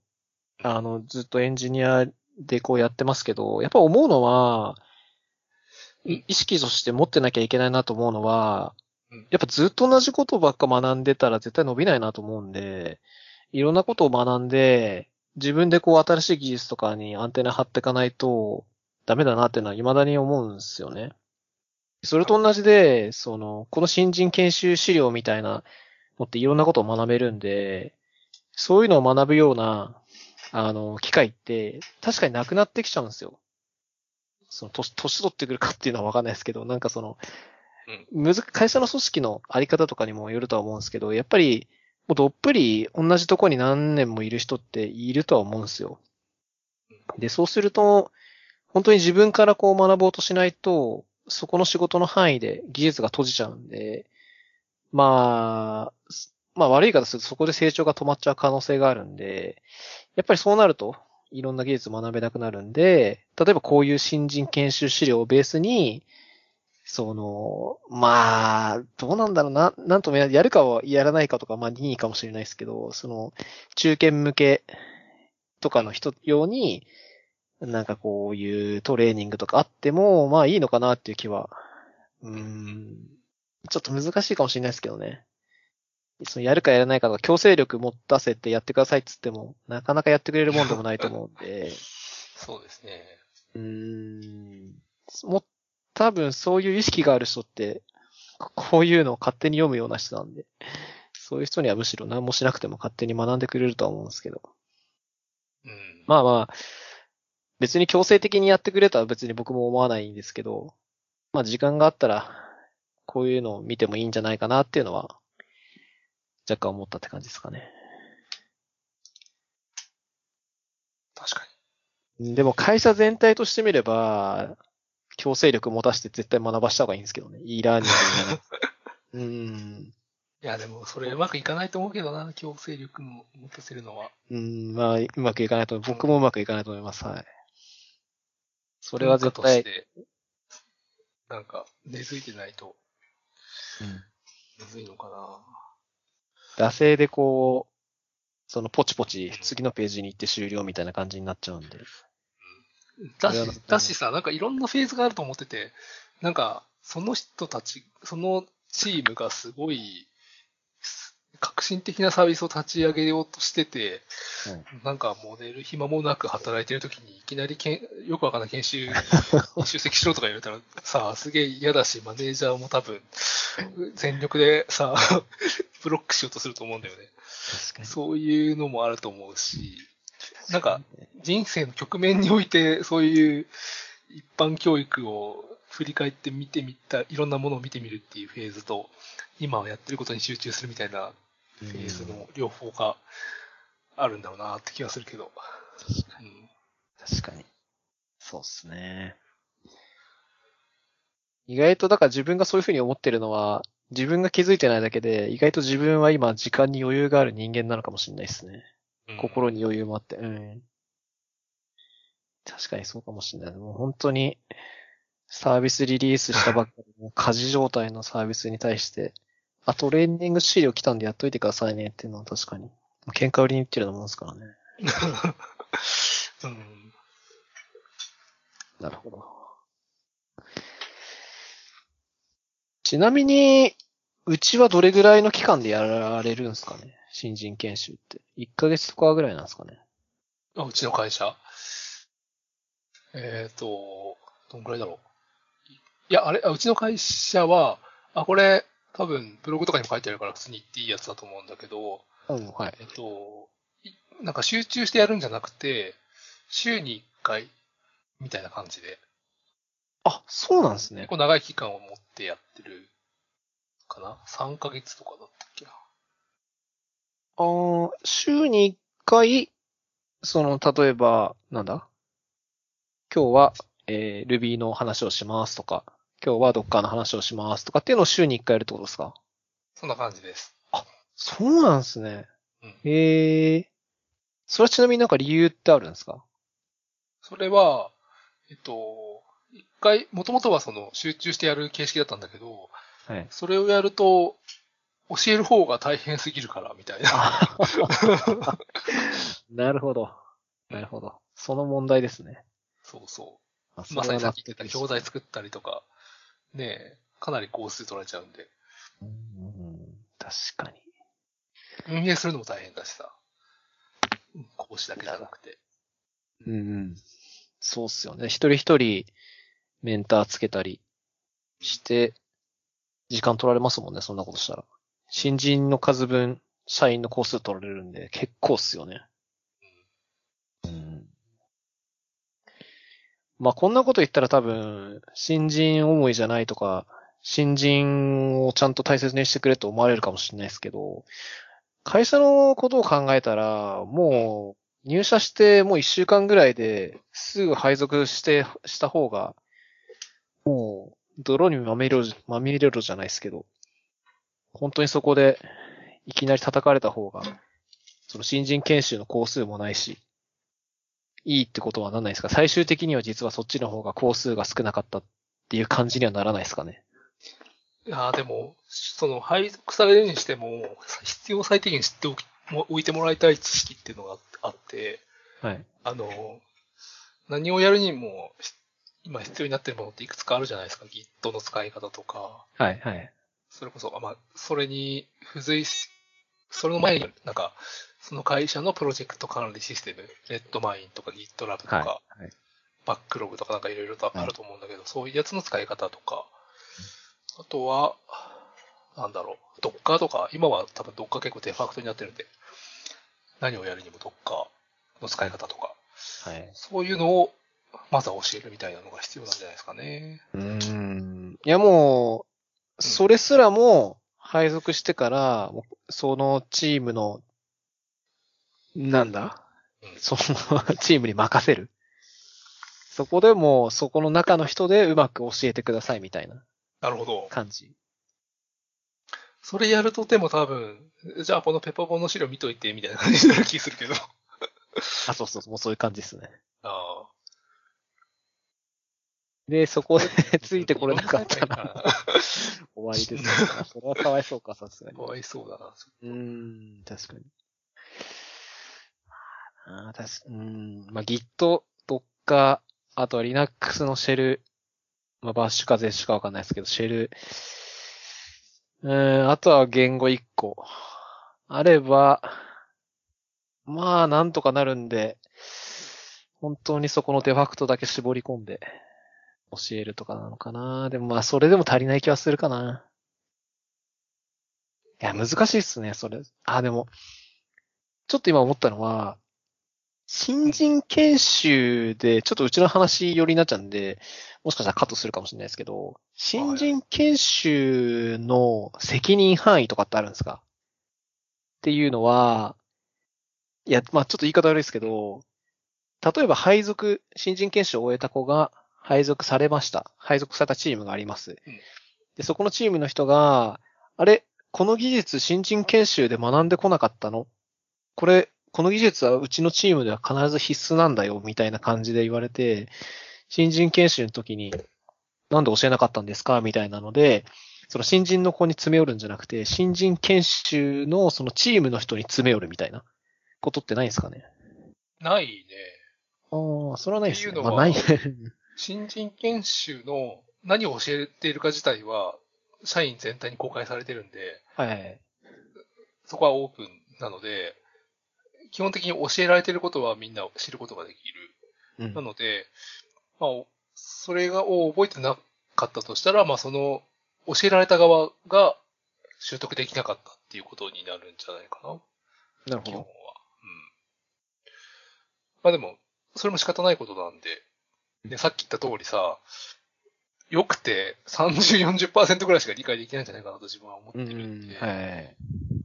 あの、ずっとエンジニアでこうやってますけど、やっぱ思うのは、い意識として持ってなきゃいけないなと思うのはうん、やっぱずっと同じことばっか学んでたら絶対伸びないなと思うんで、いろんなことを学んで、自分でこう新しい技術とかにアンテナ張っていかないとダメだなっていうのは未だに思うんですよね。それと同じで、その、この新人研修資料みたいなのっていろんなことを学べるんで、そういうのを学ぶような、あの、機会って確かになくなってきちゃうんですよ。その、年、年取ってくるかっていうのはわかんないですけど、なんかその、むず、会社の組織のあり方とかにもよるとは思うんですけど、やっぱり、もうどっぷり同じとこに何年もいる人っているとは思うんですよ。で、そうすると、本当に自分からこう学ぼうとしないと、そこの仕事の範囲で技術が閉じちゃうんで、まあ、すまあ悪い言い方するとそこで成長が止まっちゃう可能性があるんで、やっぱりそうなると、いろんな技術学べなくなるんで、例えばこういう新人研修資料をベースに、その、まあ、どうなんだろうな、なんともやるかはやらないかとか、まあ任意かもしれないですけど、その、中堅向けとかの人用に、なんかこういうトレーニングとかあっても、まあいいのかなっていう気は、うん、ちょっと難しいかもしれないですけどね。そのやるかやらないかとか強制力持たせてやってくださいって言っても、なかなかやってくれるもんでもないと思うんで、そうですね。うーん、もう多分そういう意識がある人って、ここういうのを勝手に読むような人なんで、そういう人にはむしろ何もしなくても勝手に学んでくれるとは思うんですけど。うん。まあまあ、別に強制的にやってくれとは別に僕も思わないんですけど、まあ時間があったら、こういうのを見てもいいんじゃないかなっていうのは、若干思ったって感じですかね。確かでも会社全体としてみれば、強制力持たせて絶対学ばした方がいいんですけどね。e ラーニングに。うーん。に。いや、でもそれうまくいかないと思うけどな、強制力も持たせるのは。うーん、まあ、うまくいかないと、僕もうまくいかないと思います。はい。それは絶対と、して、なんか、根付いてないと、うんむずいのか惰性でこう、そのポチポチ次のページに行って終了みたいな感じになっちゃうんで。な。だし、だしさ、なんかいろんなフェーズがあると思ってて、なんか、その人たち、そのチームがすごい、す革新的なサービスを立ち上げようとしてて、なんかモデル暇もなく働いてる時にいきなりけんよくわかんない研修に出席しろとか言われたらさ、すげえ嫌だし、マネージャーも多分、全力でさ、ブロックしようとすると思うんだよね。そういうのもあると思うし、なんか、人生の局面において、そういう一般教育を振り返って見てみた、いろんなものを見てみるっていうフェーズと、今はやってることに集中するみたいなフェーズの両方があるんだろうなって気がするけど。うん確かに。そうっすね。意外と、だから自分がそういうふうに思ってるのは、自分が気づいてないだけで、意外と自分は今時間に余裕がある人間なのかもしれないですね。心に余裕もあって。うん。確かにそうかもしれない。もう本当に、サービスリリースしたばっかりの家事状態のサービスに対して、あ、トレーニング資料来たんでやっといてくださいねっていうのは確かに。喧嘩売りに言ってるようなもんですからね。うん。なるほど。ちなみに、うちはどれぐらいの期間でやられるんですかね？新人研修って。1ヶ月とかぐらいなんですかね？あうちの会社？えっ、と、どんくらいだろう。いや、あれ、あうちの会社は、あ、これ、多分、ブログとかにも書いてあるから普通に言っていいやつだと思うんだけど、うん、はい。えっと、いなんか集中してやるんじゃなくて、週に1回、みたいな感じで、あ、そうなんですね結。構長い期間を持ってやってるかな ?3 ヶ月とかだったっけな。あー週に1回、その、例えば、なんだ？今日は、えー、Ruby の話をしますとか、今日は Docker の話をしますとかっていうのを週に1回やるってことですか？そんな感じです。そうなんですね。うんへえ。それはちなみになんか理由ってあるんですか？それは、えっと、一回、もともとはその集中してやる形式だったんだけど、はい。それをやると、教える方が大変すぎるから、みたいな。なるほど。なるほど。その問題ですね。そうそあう。まさにさっき言ってた教材作ったりとか、ねえ、かなり工数取られちゃうんで、うん確かに。運営するのも大変だしさ。うん講師だけじゃなくて。うんうん。そうっすよね。一人一人メンターつけたりして、時間取られますもんね、そんなことしたら。新人の数分、社員の工数取られるんで、結構っすよね。まあ、こんなこと言ったら多分、新人思いじゃないとか、新人をちゃんと大切にしてくれと思われるかもしれないですけど、会社のことを考えたら、もう、入社してもう一週間ぐらいですぐ配属して、した方が、もう、泥にまみれろ、まみれろじゃないですけど、本当にそこで、いきなり叩かれた方が、その新人研修の工数もないし、いいってことはなんないですか？最終的には実はそっちの方が工数が少なかったっていう感じにはならないですかね？いやーでも、その配属されるにしても、必要最低限知っておきも置いてもらいたい知識っていうのがあって、はい。あの、何をやるにも、し今必要になってるものっていくつかあるじゃないですか？Git の使い方とか、はい、はい。それこそ、まあ、それに付随し、それの前に、なんか、その会社のプロジェクト管理システム、レッドマインとか GitLab とか、はい。はい。バックログとかなんかいろいろとあると思うんだけど、そういうやつの使い方とか、あとは、なんだろう、Docker とか、今は多分 Docker 結構デファクトになってるんで、何をやるにも Docker の使い方とか、はい。そういうのを、まずは教えるみたいなのが必要なんじゃないですかね。うーん。いやもう、それすらも配属してから、そのチームの、なんだ？うんそのチームに任せる？そこでもう、そこの中の人でうまく教えてくださいみたいななるほど。感じ。それやるとでも多分、じゃあこのペポポンの資料見といて、みたいな感じになる気するけど。あ、そうそうもうそういう感じですね。あで、そこで ついてこれなかったらら。終わりですね。あそれはかわいそうか、さすがにか。わいそうだな。うーん、確かに。ああ、確かうん。まあ、Git、とか、あとは Linux のシェル、まあ、バッシュかゼッシュかわかんないですけど、シェル、うん、あとは言語1個。あれば、まあ、なんとかなるんで、本当にそこのデファクトだけ絞り込んで、教えるとかなのかな。でもまあ、それでも足りない気はするかな。いや、難しいっすね、それ。あ、でも、ちょっと今思ったのは、新人研修で、ちょっとうちの話寄りになっちゃうんで、もしかしたらカットするかもしれないですけど、新人研修の責任範囲とかってあるんですか？っていうのは、いや、まあちょっと言い方悪いですけど、例えば配属、新人研修を終えた子が配属されました。配属されたチームがあります。で、そこのチームの人が、あれ、この技術新人研修で学んでこなかったの？これ、この技術はうちのチームでは必ず必須なんだよ、みたいな感じで言われて、新人研修の時に、なんで教えなかったんですかみたいなので、その新人の子に詰め寄るんじゃなくて、新人研修のそのチームの人に詰め寄るみたいなことってないんですかね？ないね。ああ、それはないですね。っていうのはまあ、ない。新人研修の何を教えているか自体は、社員全体に公開されてるんで、はい。そこはオープンなので、基本的に教えられていることはみんな知ることができる。うんなので、まあ、それがを覚えてなかったとしたら、まあその、教えられた側が習得できなかったっていうことになるんじゃないかな。なるほ基本は。ど。うん。まあでも、それも仕方ないことなんで、で、さっき言った通りさ、よくて30、40%ぐらいしか理解できないんじゃないかなと自分は思ってうるんで、ん。はい。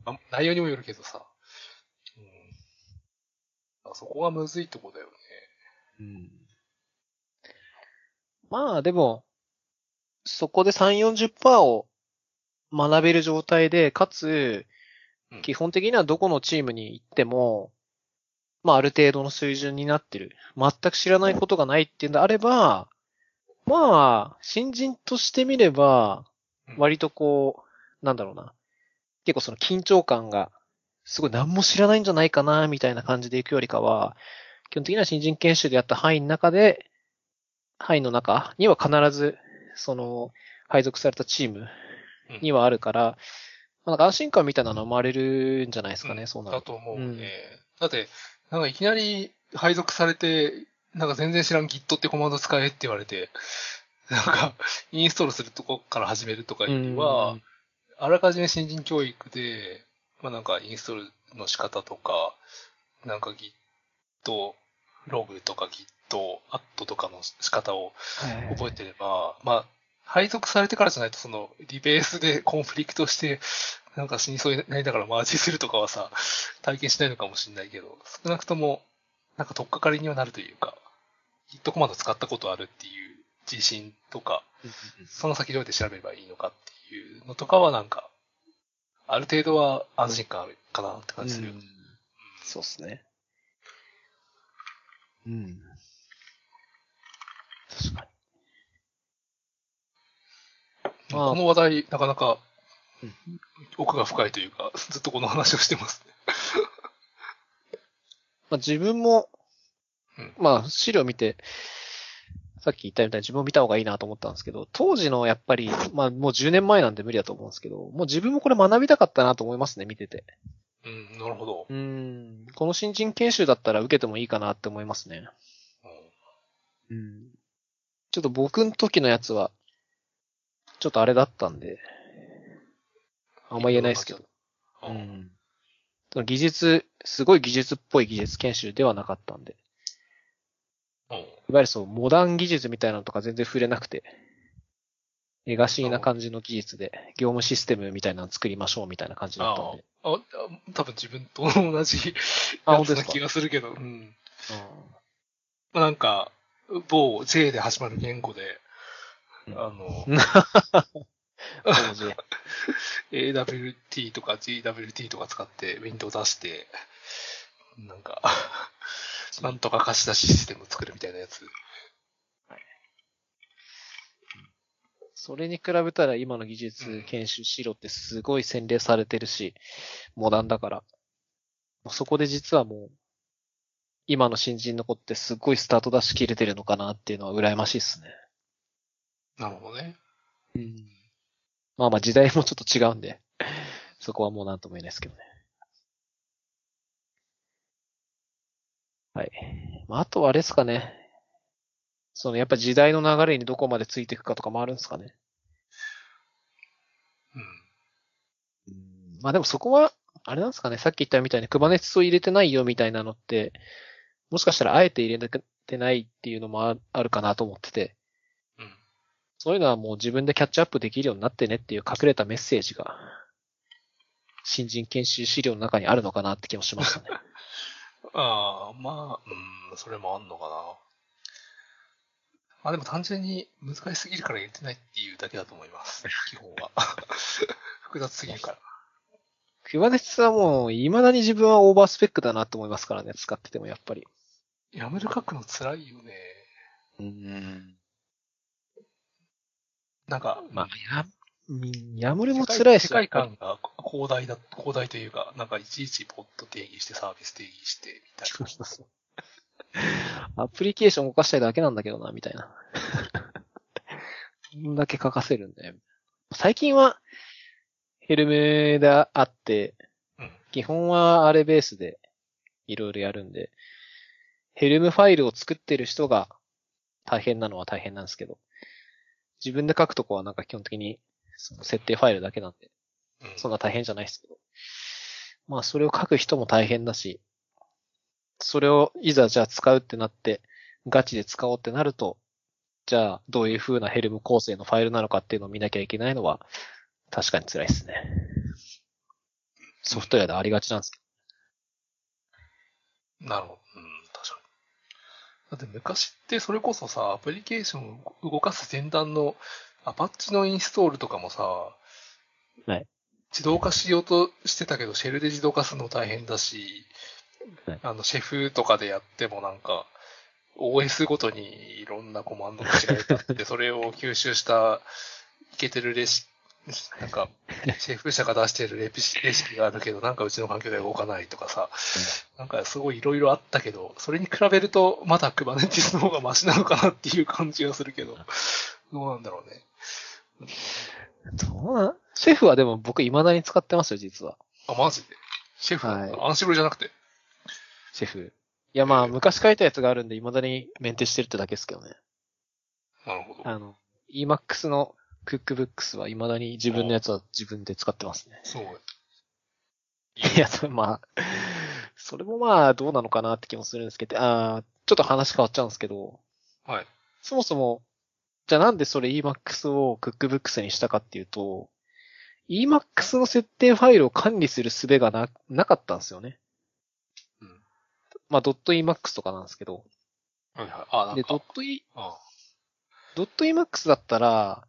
まあ内容にもよるけどさ、そこがむずいとこだよね。うん。まあでも、そこで3、40%を学べる状態で、かつうん、基本的にはどこのチームに行っても、まあある程度の水準になってる。全く知らないことがないっていうんであれば、まあ、新人としてみればうん、割とこう、なんだろうな。結構その緊張感が、すごい何も知らないんじゃないかな、みたいな感じで行くよりかは、基本的には新人研修でやった範囲の中で、範囲の中には必ず、その、配属されたチームにはあるから、まあ、なんか安心感みたいなのは生まれるんじゃないですかね、そうなると。だと思うね。うんだって、なんかいきなり配属されて、なんか全然知らん Git ってコマンド使えって言われて、なんか、インストールするとこから始めるとかよりは、うんあらかじめ新人教育で、まあなんかインストールの仕方とか、なんか Git、ログとか Git、アットとかの仕方を覚えてれば、まあ、配属されてからじゃないと、その、リベースでコンフリクトして、なんか死にそうになりながらマージするとかはさ、体験しないのかもしれないけど、少なくとも、なんか取っかかりにはなるというか、Git コマンド使ったことあるっていう自信とか、その先どうやって調べればいいのかっていうのとかはなんか、ある程度は安心感あるかなって感じするよね。そうっすね。うん。確かに。まあこの話題、なかなかうん奥が深いというか、ずっとこの話をしてますね。まあ、自分もうん、まあ、資料見て、さっき言ったみたいに自分を見た方がいいなと思ったんですけど、当時のやっぱり、まあもう10年前なんで無理だと思うんですけど、もう自分もこれ学びたかったなと思いますね、見てて。うん、なるほど。うん。この新人研修だったら受けてもいいかなって思いますね。うんうん。ちょっと僕の時のやつは、ちょっとあれだったんで、あんま言えないですけど。ううんん。その技術、すごい技術っぽい技術研修ではなかったんで。うん。いわゆるそう、モダン技術みたいなのとか全然触れなくて、レガシーな感じの技術で、業務システムみたいなの作りましょうみたいな感じだったんで。ああ、多分自分と同じやつな気がするけど、うん。まあなんか、某 J で始まる言語で、うん。あの、AWT とか GWT とか使ってウィンドウ出して、なんか、なんとか貸し出しシステムを作るみたいなやつ。それに比べたら今の技術研修しろってすごい洗練されてるし、モダンだから。そこで実はもう、今の新人の子ってすごいスタート出し切れてるのかなっていうのは羨ましいっすね。なるほどね。うん。まあまあ時代もちょっと違うんで、そこはもうなんとも言えないですけどね。はい。まああとはあれですかね。そのやっぱ時代の流れにどこまでついていくかとかもあるんですかね。うん。うんまあでもそこは、あれなんですかね、さっき言ったみたいに Kubernetes を入れてないよみたいなのって、もしかしたらあえて入れてないっていうのもああるかなと思ってて、うん。そういうのはもう自分でキャッチアップできるようになってねっていう隠れたメッセージが、新人研修資料の中にあるのかなって気もしましたね。ああ、まあ、うん、それもあんのかな。まあでも単純に難しすぎるから入れてないっていうだけだと思います。基本は。複雑すぎるから。Kubernetes はもう、未だに自分はオーバースペックだなと思いますからね、使っててもやっぱり。やめる書くの辛いよね。うん。なんか、まあ、や、うんヤムルも辛いし。世界世界観が広大だ、広大というか、なんかいちいちポット定義してサービス定義して、みたいそうそうそうアプリケーション動かしたいだけなんだけどな、みたいな。こんだけ書かせるんだよ。最近は、ヘルムであって、な。うん。基本はあれベースでいろいろやるんで、ヘルムファイルを作ってる人が大変なのは大変なんですけど、自分で書くとこはなんか基本的にその設定ファイルだけなんで、うん。そんな大変じゃないですけど。まあそれを書く人も大変だし、それをいざじゃあ使うってなって、ガチで使おうってなると、じゃあどういう風なヘルム構成のファイルなのかっていうのを見なきゃいけないのは、確かに辛いですね。ソフトウェアでありがちなんですけなるほど。うん、確かに。だって昔ってそれこそさ、アプリケーションを動かす前段のアパッチのインストールとかもさ、はい。自動化しようとしてたけど、シェルで自動化するの大変だし、はいあの、シェフとかでやってもなんか、OS ごとにいろんなコマンドが違いがあって、それを吸収した、いけてるレシなんか、シェフ社が出してるレシレシピがあるけど、なんかうちの環境では動かないとかさ、なんかすごいいろいろあったけど、それに比べると、まだ Kubernetes の方がマシなのかなっていう感じがするけど、どうなんだろうね。どうな？んシェフはでも僕未だに使ってますよ、実は。あ、マジで？シェフ？はアンシブルじゃなくて？シェフ。いやまあ、昔書いたやつがあるんで未だにメンテしてるってだけですけどね。なるほど。あの、Emacs の Cookbooks は未だに自分のやつは自分で使ってますね。そう。いや、それまあ、それもまあどうなのかなって気もするんですけど、あーちょっと話変わっちゃうんですけど、はい。そもそも、じゃあなんでそれ Emacs を Cookbooks にしたかっていうと、Emacs の設定ファイルを管理する術がな、なかったんですよね。うん。まあ、.emacs とかなんですけど。はいはい。あ、なんで、か。.e、あ .emacs だったら、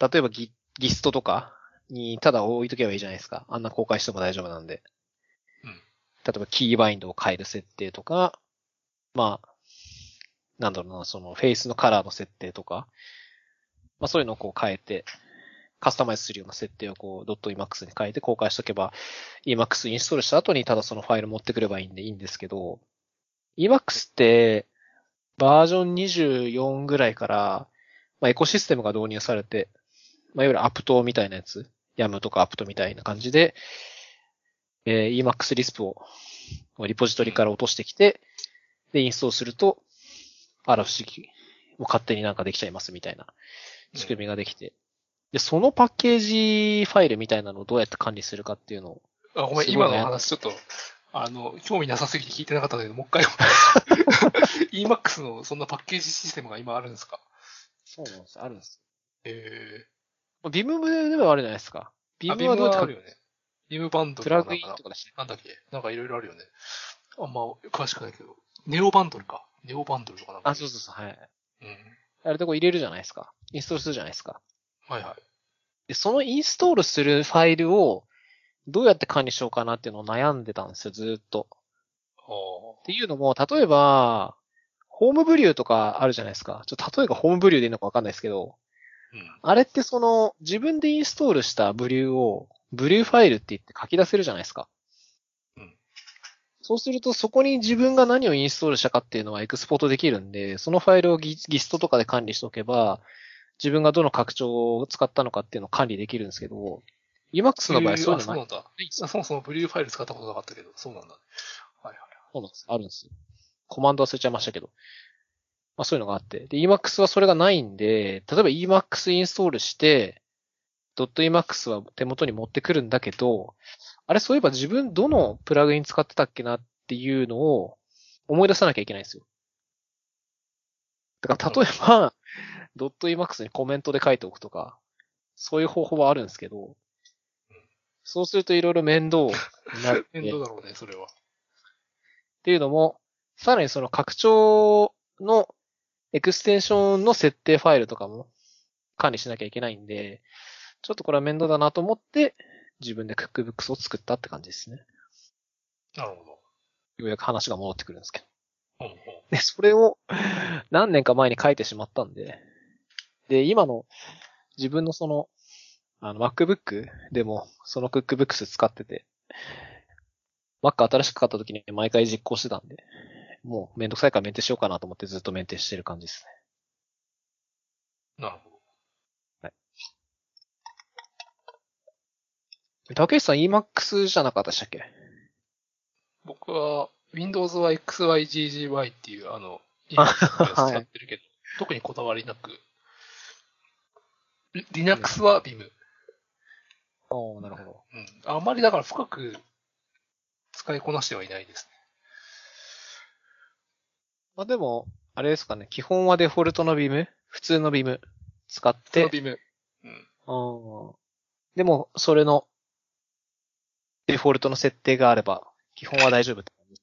例えばギ GIST とかにただ置いとけばいいじゃないですか。あんな公開しても大丈夫なんで。うん例えばキーバインドを変える設定とか、まあ、なんだろうな、そのフェイスのカラーの設定とか、まあそういうのをこう変えて、カスタマイズするような設定をこう .emacs に変えて公開しとけば、Emacs インストールした後にただそのファイル持ってくればいいんでいいんですけど、Emacs ってバージョン24ぐらいから、まあエコシステムが導入されて、まあいわゆるアプトみたいなやつ、YAM とかアプトみたいな感じで、えー Emacs リスプをリポジトリから落としてきて、で、インストールすると、あら不思議。もう勝手になんかできちゃいますみたいな仕組みができて。で、そのパッケージファイルみたいなのをどうやって管理するかっていうのを、あ、ごめん、今ねの話ちょっと、あの、興味なさすぎて聞いてなかったんだけど、もう一回。Emacs のそんなパッケージシステムが今あるんですか？そうなんです。あるんです。えビムでもあるじゃないですか。ビムはどうやってあるよね。ビムバンドプラグインルかなんかとかですね。なんだっけ？なんかいろいろあるよね。あんま詳しくないけど。ネオバンドルか。ネオバンドルとかなんか。あ、そうそうそう、はい。うん。あれとこ入れるじゃないですか。インストールするじゃないですか。はいはい。で、そのインストールするファイルをどうやって管理しようかなっていうのを悩んでたんですよ、ずーっと。あっていうのも、例えば、ホームブリューとかあるじゃないですか。ちょっと例えがホームブリューでいいのかわかんないですけど、ーうん。あれってその、自分でインストールしたブリューを、ブリューファイルって言って書き出せるじゃないですか。うんそうすると、そこに自分が何をインストールしたかっていうのはエクスポートできるんで、そのファイルをギギストとかで管理しておけば、自分がどの拡張を使ったのかっていうのを管理できるんですけど、Emacs の場合そういうあ、そのない。うなんだ。あそもそもブリューファイル使ったことなかったけど、そうなんだ。はいはい。そうなんです。あるんですよ。コマンド忘れちゃいましたけど。まあそういうのがあって。で、Emacs はそれがないんで、例えば Emacs インストールして、.emacs は手元に持ってくるんだけど、あれそういえば自分どのプラグイン使ってたっけなっていうのを思い出さなきゃいけないんですよ。だから例えば、.emacs にコメントで書いておくとか、そういう方法はあるんですけど、そうするといろいろ面倒になって。面倒だろうね、それは。っていうのも、さらにその拡張のエクステンションの設定ファイルとかも管理しなきゃいけないんで、ちょっとこれは面倒だなと思って、自分でクックブックスを作ったって感じですね。なるほど。ようやく話が戻ってくるんですけど。ほうほうで、それを何年か前に書いてしまったんで、で、今の自分のその、あの MacBook でもそのクックブックス使ってて、Mac 新しく買った時に毎回実行してたんで、もうめんどくさいからメンテしようかなと思ってずっとメンテしてる感じですなるほど。竹内さん Emacs じゃなかったでしたっけ？僕は、Windows は XYGGY っていう、あの、あ Linux を使ってるけど、特にこだわりなく、リ Linux は Vim。おー、なるほど。うん。あまりだから深く使いこなしてはいないですね。まあでも、あれですかね、基本はデフォルトの Vim? 普通の Vim 使ってその、Vim。うん。ああ。でも、それの、デフォルトの設定があれば、基本は大丈夫って感じ。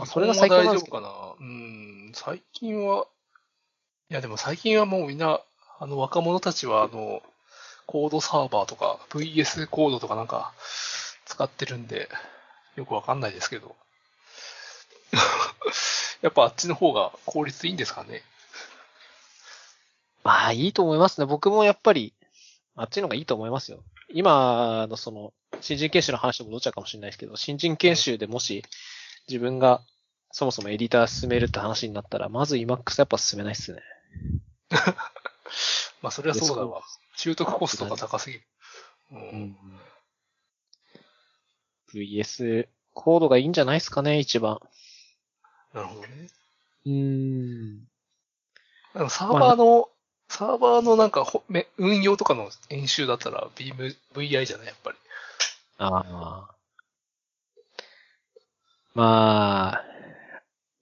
あそれが最強基なんですけど本は大丈夫かな。うん、最近は、いやでも最近はもうみんな、あの若者たちはあの、コードサーバーとか VS コードとかなんか使ってるんで、よくわかんないですけど。やっぱあっちの方が効率いいんですかね。まあ、いいと思いますね。僕もやっぱり、あっちの方がいいと思いますよ。今のその、新人研修の話と戻っちゃうかもしれないですけど、新人研修でもし、自分がそもそもエディター進めるって話になったら、まず Emacs やっぱ進めないっすね。まあそれはそうだわ。習得コストが高すぎる。う。うんん。VS コードがいいんじゃないですかね、一番。なるほどね。うーん。サーバーの、サーバーのなんかほめ運用とかの演習だったら Beam、VI じゃない、やっぱり。ああ。まあ、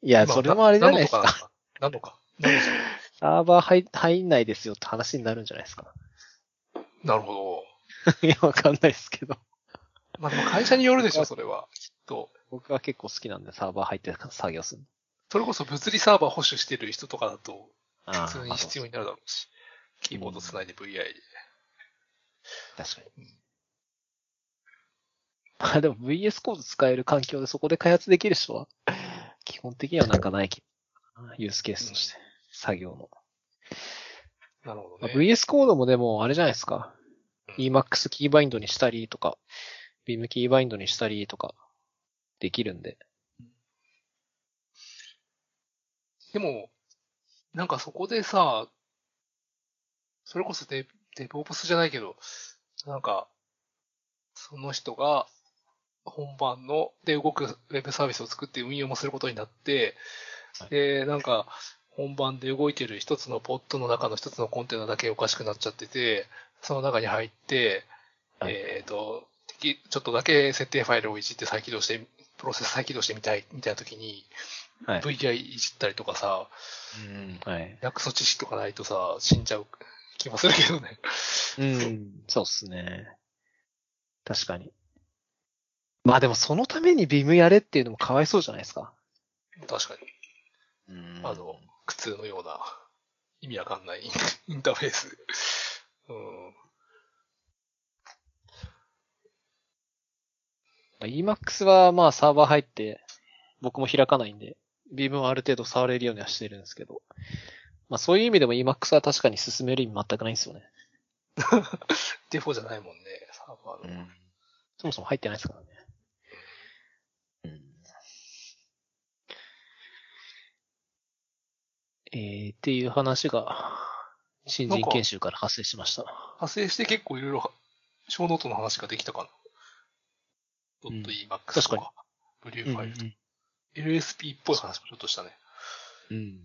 いや、まあそれもあれじゃないですか。なのか。なのか。サーバー入入んないですよって話になるんじゃないですか。なるほ いや、わかんないですけど。ど。まあでも会社によるでしょ、それは。きっと。僕は結構好きなんで、サーバー入って作業するそれこそ物理サーバー保守してる人とかだと、の。普通に必要になるだろうし。キーボードつないで VI で。確かに。まあでも VS コード使える環境でそこで開発できる人は、基本的にはなんかないけど、ユースケースとして、作業の。まあなるほどね。VS コードもでもあれじゃないですか。Emacs キーバインドにしたりとか、Beam キーバインドにしたりとか、できるんで。でも、なんかそこでさ、それこそデデブオプスじゃないけど、なんか、その人が本番の、で動くウェブサービスを作って運用もすることになって、はい。で、なんか、本番で動いてる一つのポットの中の一つのコンテナだけおかしくなっちゃってて、その中に入って、はい。えっ、と、敵ちょっとだけ設定ファイルをいじって再起動して、プロセス再起動してみたい、みたいな時に、はい。VI いじったりとかさ、うん。はい。薬素知識とかないとさ、死んじゃう気もするけどね。うん。そうっすね。確かに。まあでもそのために Beam やれっていうのもかわいそうじゃないですか。確かに。うんあの、苦痛のような、意味わかんないインターフェース。うん。まあ Emacs はまあサーバー入って、僕も開かないんで、Beam はある程度触れるようにはしてるんですけど、まあそういう意味でも Emacs は確かに進める意味全くないんですよね。デフォじゃないもんね、サーバーの。そもそも入ってないですからね。うん。えー、っていう話が、新人研修から発生しました。派生して結構いろいろ、小ノートの話ができたかな。.emax 確かにとか、ブリューファイルとか、うん LSP っぽい話もちょっとしたね。うん。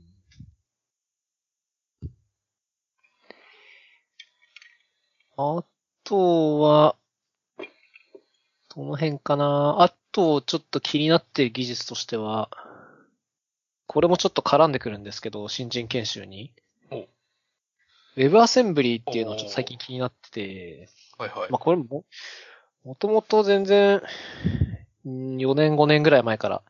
あとは、どの辺かなあと、ちょっと気になってる技術としては、これもちょっと絡んでくるんですけど、新人研修に。お WebAssembly っていうのをちょっと最近気になってて、はいはい。まあこれも、もともと全然、うん4年5年ぐらい前から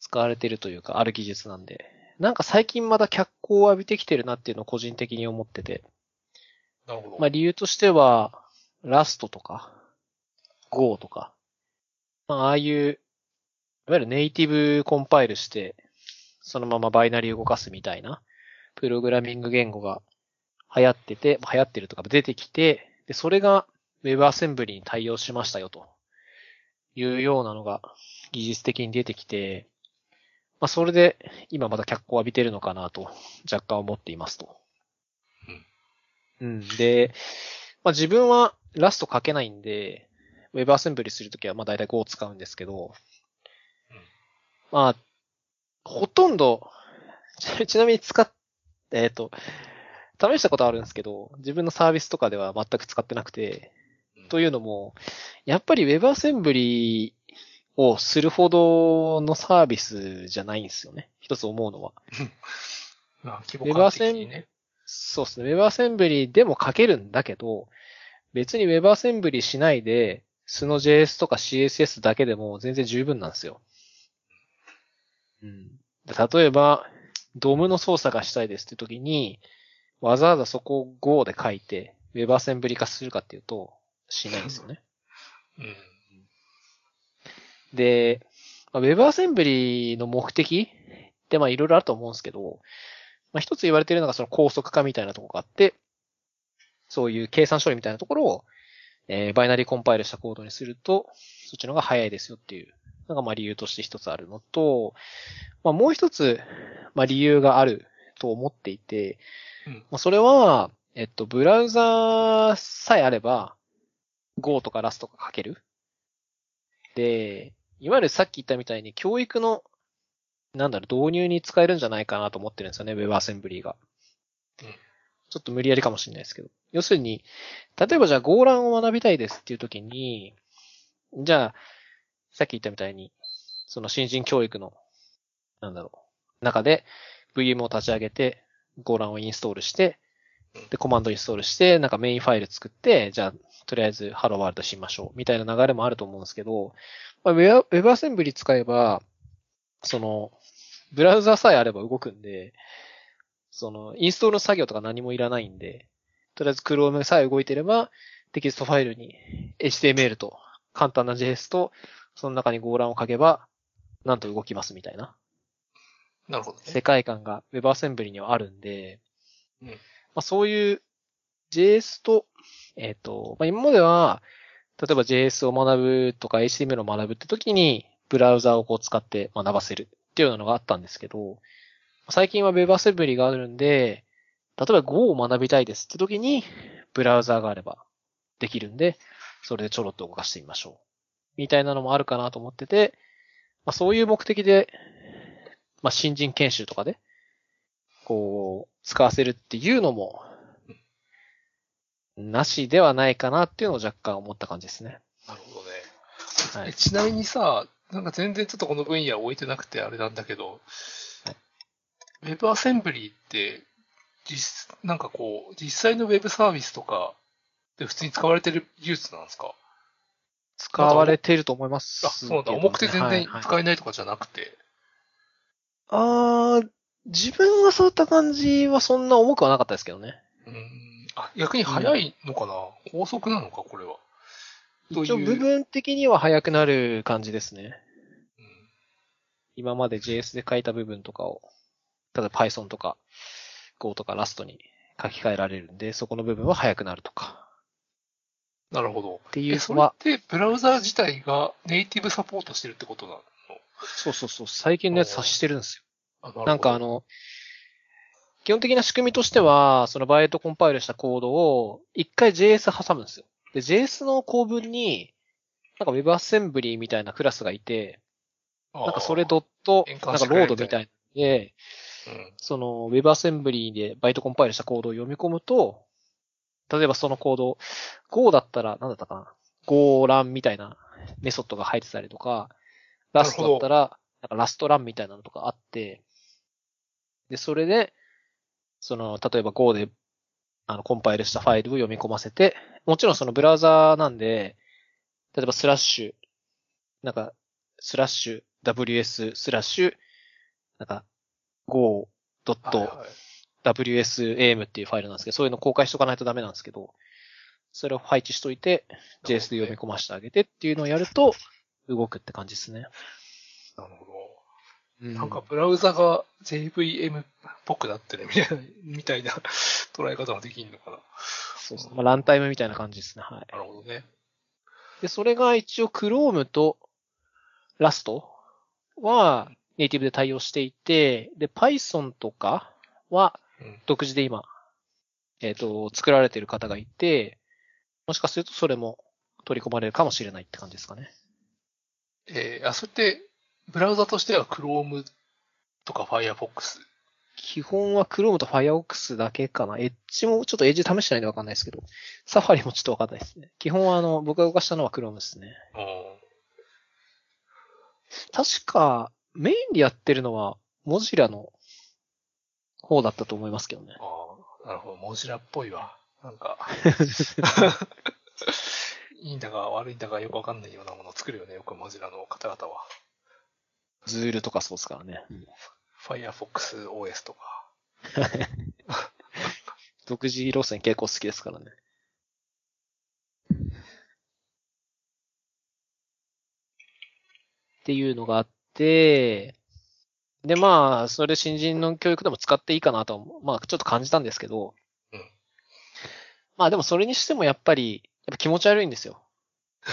使われてるというか、ある技術なんで、なんか最近まだ脚光を浴びてきてるなっていうのを個人的に思ってて、なるほど。まあ理由としては、ラストとか、Go とか、まあああいう、いわゆるネイティブコンパイルして、そのままバイナリー動かすみたいな、プログラミング言語が流行ってて、まあ流行ってるとか出てきて、で、それが WebAssembly に対応しましたよというようなのが技術的に出てきて、まあそれで今まだ脚光を浴びてるのかなと若干思っていますと。うん。で、まあ自分はラスト書けないんで、WebAssembly するときはまあ大体 Go を使うんですけど、まあ、ほとんど、ちなみに使っ、えっ、と、試したことあるんですけど、自分のサービスとかでは全く使ってなくて、というのも、やっぱり WebAssembly をするほどのサービスじゃないんですよね。一つ思うのは。まあ、規模感的にね。そうですね。WebAssembly でも書けるんだけど、別に WebAssembly しないで、SNOJS とか CSS だけでも全然十分なんですよ。うん。で例えば、ドムの操作がしたいですって時に、わざわざそこを Go で書いて、WebAssembly 化するかっていうと、しないんですよね。うん。で、まあ WebAssembly の目的ってまあいろいろあると思うんですけど、まあ一つ言われてるのがその高速化みたいなところがあって、そういう計算処理みたいなところを、えーバイナリーコンパイルしたコードにすると、そっちの方が早いですよっていうのがまあ理由として一つあるのと、まあもう一つ、まあ理由があると思っていて、うんまあそれは、えっと、ブラウザさえあれば、Go とか Rust とか書ける？で、いわゆるさっき言ったみたいに教育の、なんだろう、導入に使えるんじゃないかなと思ってるんですよね、WebAssembly が。うんちょっと無理やりかもしれないですけど。要するに、例えばじゃあ Go ランを学びたいですっていう時に、じゃあ、さっき言ったみたいに、その新人教育の、なんだろう、中で VM を立ち上げて、Go ランをインストールして、で、コマンドインストールして、なんかメインファイル作って、じゃあ、とりあえず、 Hello World しましょう。みたいな流れもあると思うんですけど、まあ、Web- WebAssembly 使えば、その、ブラウザさえあれば動くんで、その、インストールの作業とか何もいらないんで、とりあえず Chrome さえ動いてれば、テキストファイルに HTML と簡単な JS と、その中に Golang を書けば、なんと動きますみたいななるほどね。世界観が WebAssembly にはあるんで、うんまあ、そういう JS と、えっ、と、まあ、今までは、例えば JS を学ぶとか HTML を学ぶって時に、ブラウザをこう使って学ばせるっていうようなのがあったんですけど、最近は WebAssembly があるんで、例えば Go を学びたいですって時に、ブラウザがあればできるんで、それでちょろっと動かしてみましょう。みたいなのもあるかなと思ってて、まあ、そういう目的で、まあ、新人研修とかで、こう、使わせるっていうのも、なしではないかなっていうのを若干思った感じですね。なるほどね。はいえちなみにさ、なんか全然ちょっとこの分野置いてなくてあれなんだけど、WebAssembly って、実、なんかこう、実際の Web サービスとかで普通に使われてる技術なんですか？使われていると思いますあ、そうだ。重くて全然はいはい使えないとかじゃなくて。あー、自分が触った感じはそんな重くはなかったですけどね。うーん。あ、逆に早いのかな、高速なのか、これは。一応部分的には速くなる感じですね。うん今まで JS で書いた部分とかを、例えば Python とか Go とか Rust に書き換えられるんで、そこの部分は速くなるとか。なるほど。っていうのはっ、て、ブラウザ自体がネイティブサポートしてるってことなの？そうそうそう、最近のやつ察してるんですよ。あなんかあ、の、基本的な仕組みとしては、そのバイトコンパイルしたコードを一回 JS 挟むんですよ。で、JS の構文に、なんか WebAssembly みたいなクラスがいて、なんかそれドット、変なんかロードみたいで、うん。その WebAssembly でバイトコンパイルしたコードを読み込むと、例えばそのコード、Go だったら、なんだったかな ?Go ランみたいなメソッドが入ってたりとか、Rust どだったら、なんかラストランみたいなのとかあって、で、それで、その、例えば Go で、あの、コンパイルしたファイルを読み込ませて、もちろんそのブラウザなんで、例えばスラッシュ、なんか、スラッシュ ws スラッシュ、なんか、go ドットはいはい WSAM っていうファイルなんですけど、そういうの公開しとかないとダメなんですけど、それを配置しといて、JS で読み込ませてあげてっていうのをやると、動くって感じですね。なるほど。うんなんか、ブラウザが JVM っぽくなってるみたいな、みたいな 捉え方ができるのかな。そうそう。まあ、ランタイムみたいな感じですね。はい。なるほどね。で、それが一応 Chrome と Rust はネイティブで対応していて、で、Python とかはうん。独自で今、えっ、と、作られている方がいて、もしかするとそれも取り込まれるかもしれないって感じですかね。えー、あ、それって、ブラウザとしては Chrome とか Firefox？基本は Chrome と Firefox だけかな。エッジもちょっとエッジ試してないんでわかんないですけど、サファリもちょっとわかんないですね。基本はあの、僕が動かしたのは Chrome ですね。うん。確か、メインでやってるのは、モジラの方だったと思いますけどね。ああ、なるほど。モジラっぽいわ。なんか、いいんだか悪いんだかよくわかんないようなものを作るよね、よくモジラの方々は。ズールとかそうですからね。Firefox OS とか。独自路線結構好きですからね。っていうのがあって、で、まあ、それ新人の教育でも使っていいかなとは、まあ、ちょっと感じたんですけど、うんまあでもそれにしてもやっぱり、やっぱ気持ち悪いんですよ。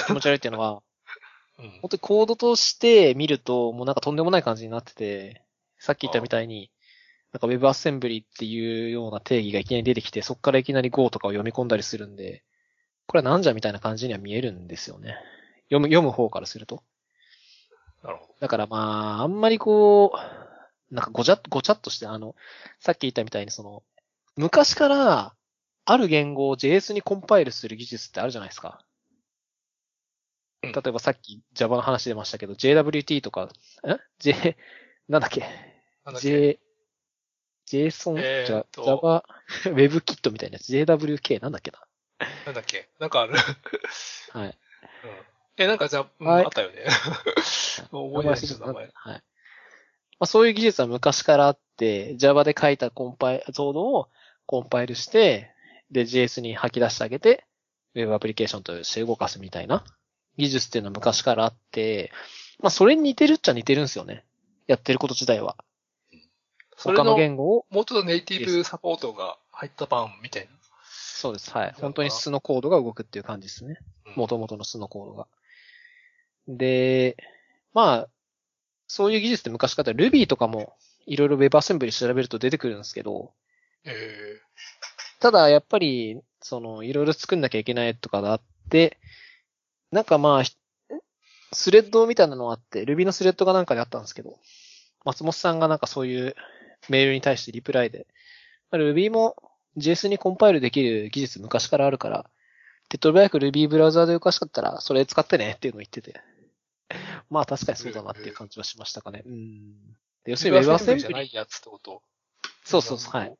気持ち悪いっていうのは、うん。本当にコードとして見ると、もうなんかとんでもない感じになってて、さっき言ったみたいに、なんか WebAssembly っていうような定義がいきなり出てきて、そこからいきなり Go とかを読み込んだりするんで、これはなんじゃみたいな感じには見えるんですよね。読む、読む方からすると。なるほだからまあ、あんまりこう、なんかごちゃっ、ごちゃっとして、あの、さっき言ったみたいにその、昔から、ある言語を JS にコンパイルする技術ってあるじゃないですか。うん例えばさっき Java の話出ましたけど、JWT とか、え ?J、なんだっけ？ど。なんだっけ ?J、JSON? じゃ Java WebKit みたいなやつ？JWK なんだっけな？なんだっけ？なんかある。はい。うん。え、なんかじゃあ、うんはいあったよね。覚えてないです名前。はい。まあ、そういう技術は昔からあって、Java で書いたコンパイ、ソードをコンパイルして、で、JS に吐き出してあげて、Web アプリケーションとして動かすみたいな技術っていうのは昔からあって、まあ、それに似てるっちゃ似てるんですよね。やってること自体は。他の言語を、もうちょっとネイティブサポートが入った版みたいな。そうです。はい。本当に素のコードが動くっていう感じですね。うん元々の素のコードが。で、まあ、そういう技術って昔から Ruby とかもいろいろ WebAssembly 調べると出てくるんですけど、えただやっぱり、その、いろいろ作んなきゃいけないとかがあって、なんかまあ、ひスレッドみたいなのがあって、Ruby のスレッドがなんかであったんですけど、松本さんがなんかそういうメールに対してリプライで、まあ Ruby も JS にコンパイルできる技術昔からあるから、手っ取り早く Ruby ブラウザーで動かしたかったら、それ使ってねっていうのを言ってて。まあ確かにそうだなっていう感じはしましたかね。うん。で要するに WebAssembly じゃないやつってこと？そうそうそう、はい。。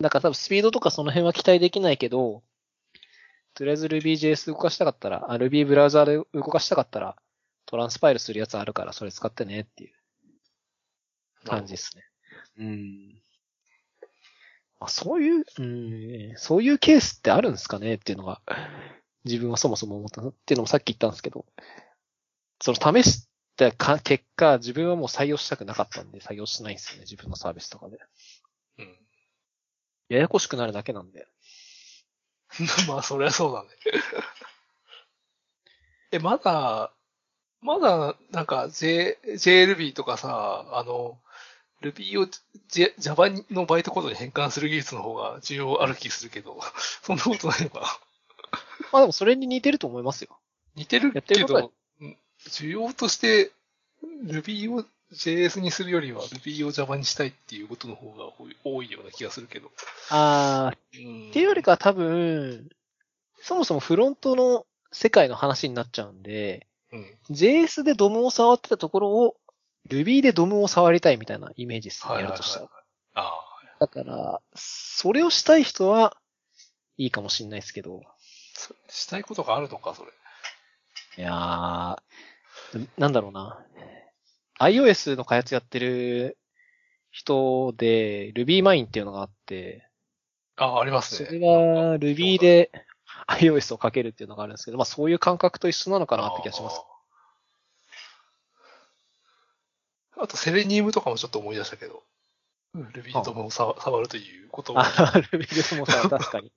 だから多分スピードとかその辺は期待できないけど、とりあえず RubyJS 動かしたかったら、あ Ruby ブラウザーで動かしたかったら、トランスパイルするやつあるからそれ使ってねっていう感じですね。うん。まあ、そういう、うん、そういうケースってあるんですかねっていうのが、自分はそもそも思ったっていうのもさっき言ったんですけど、その試したか結果、自分はもう採用したくなかったんで採用しないんですよね、自分のサービスとかで。うん。ややこしくなるだけなんで。まあ、そりゃそうだね。え、まだ、まだ、なんか、J、JLB とかさ、あの、Ruby を J- Java のバイトコードに変換する技術の方が重要ある気するけど、そんなことないのかな。まあでもそれに似てると思いますよ。似てるやってけど、うん需要として Ruby を JS にするよりは Ruby を Java にしたいっていうことの方が多い多いような気がするけど。あー、っっていうよりかは多分、そもそもフロントの世界の話になっちゃうんで、うん。JS でドムを触ってたところを Ruby でドムを触りたいみたいなイメージですね、やるとしたら。あだから、それをしたい人はいいかもしれないですけど、したいことがあるのか、それ。いやー、なんだろうな。iOS の開発やってる人で RubyMine っていうのがあって、ああ、ありますね。それが Ruby で iOS をかけるっていうのがあるんですけど、まあそういう感覚と一緒なのかなって気がします。あと、セレニウムとかもちょっと思い出したけど、Ruby とも触触るということもあ、Ruby でもさ、確かに。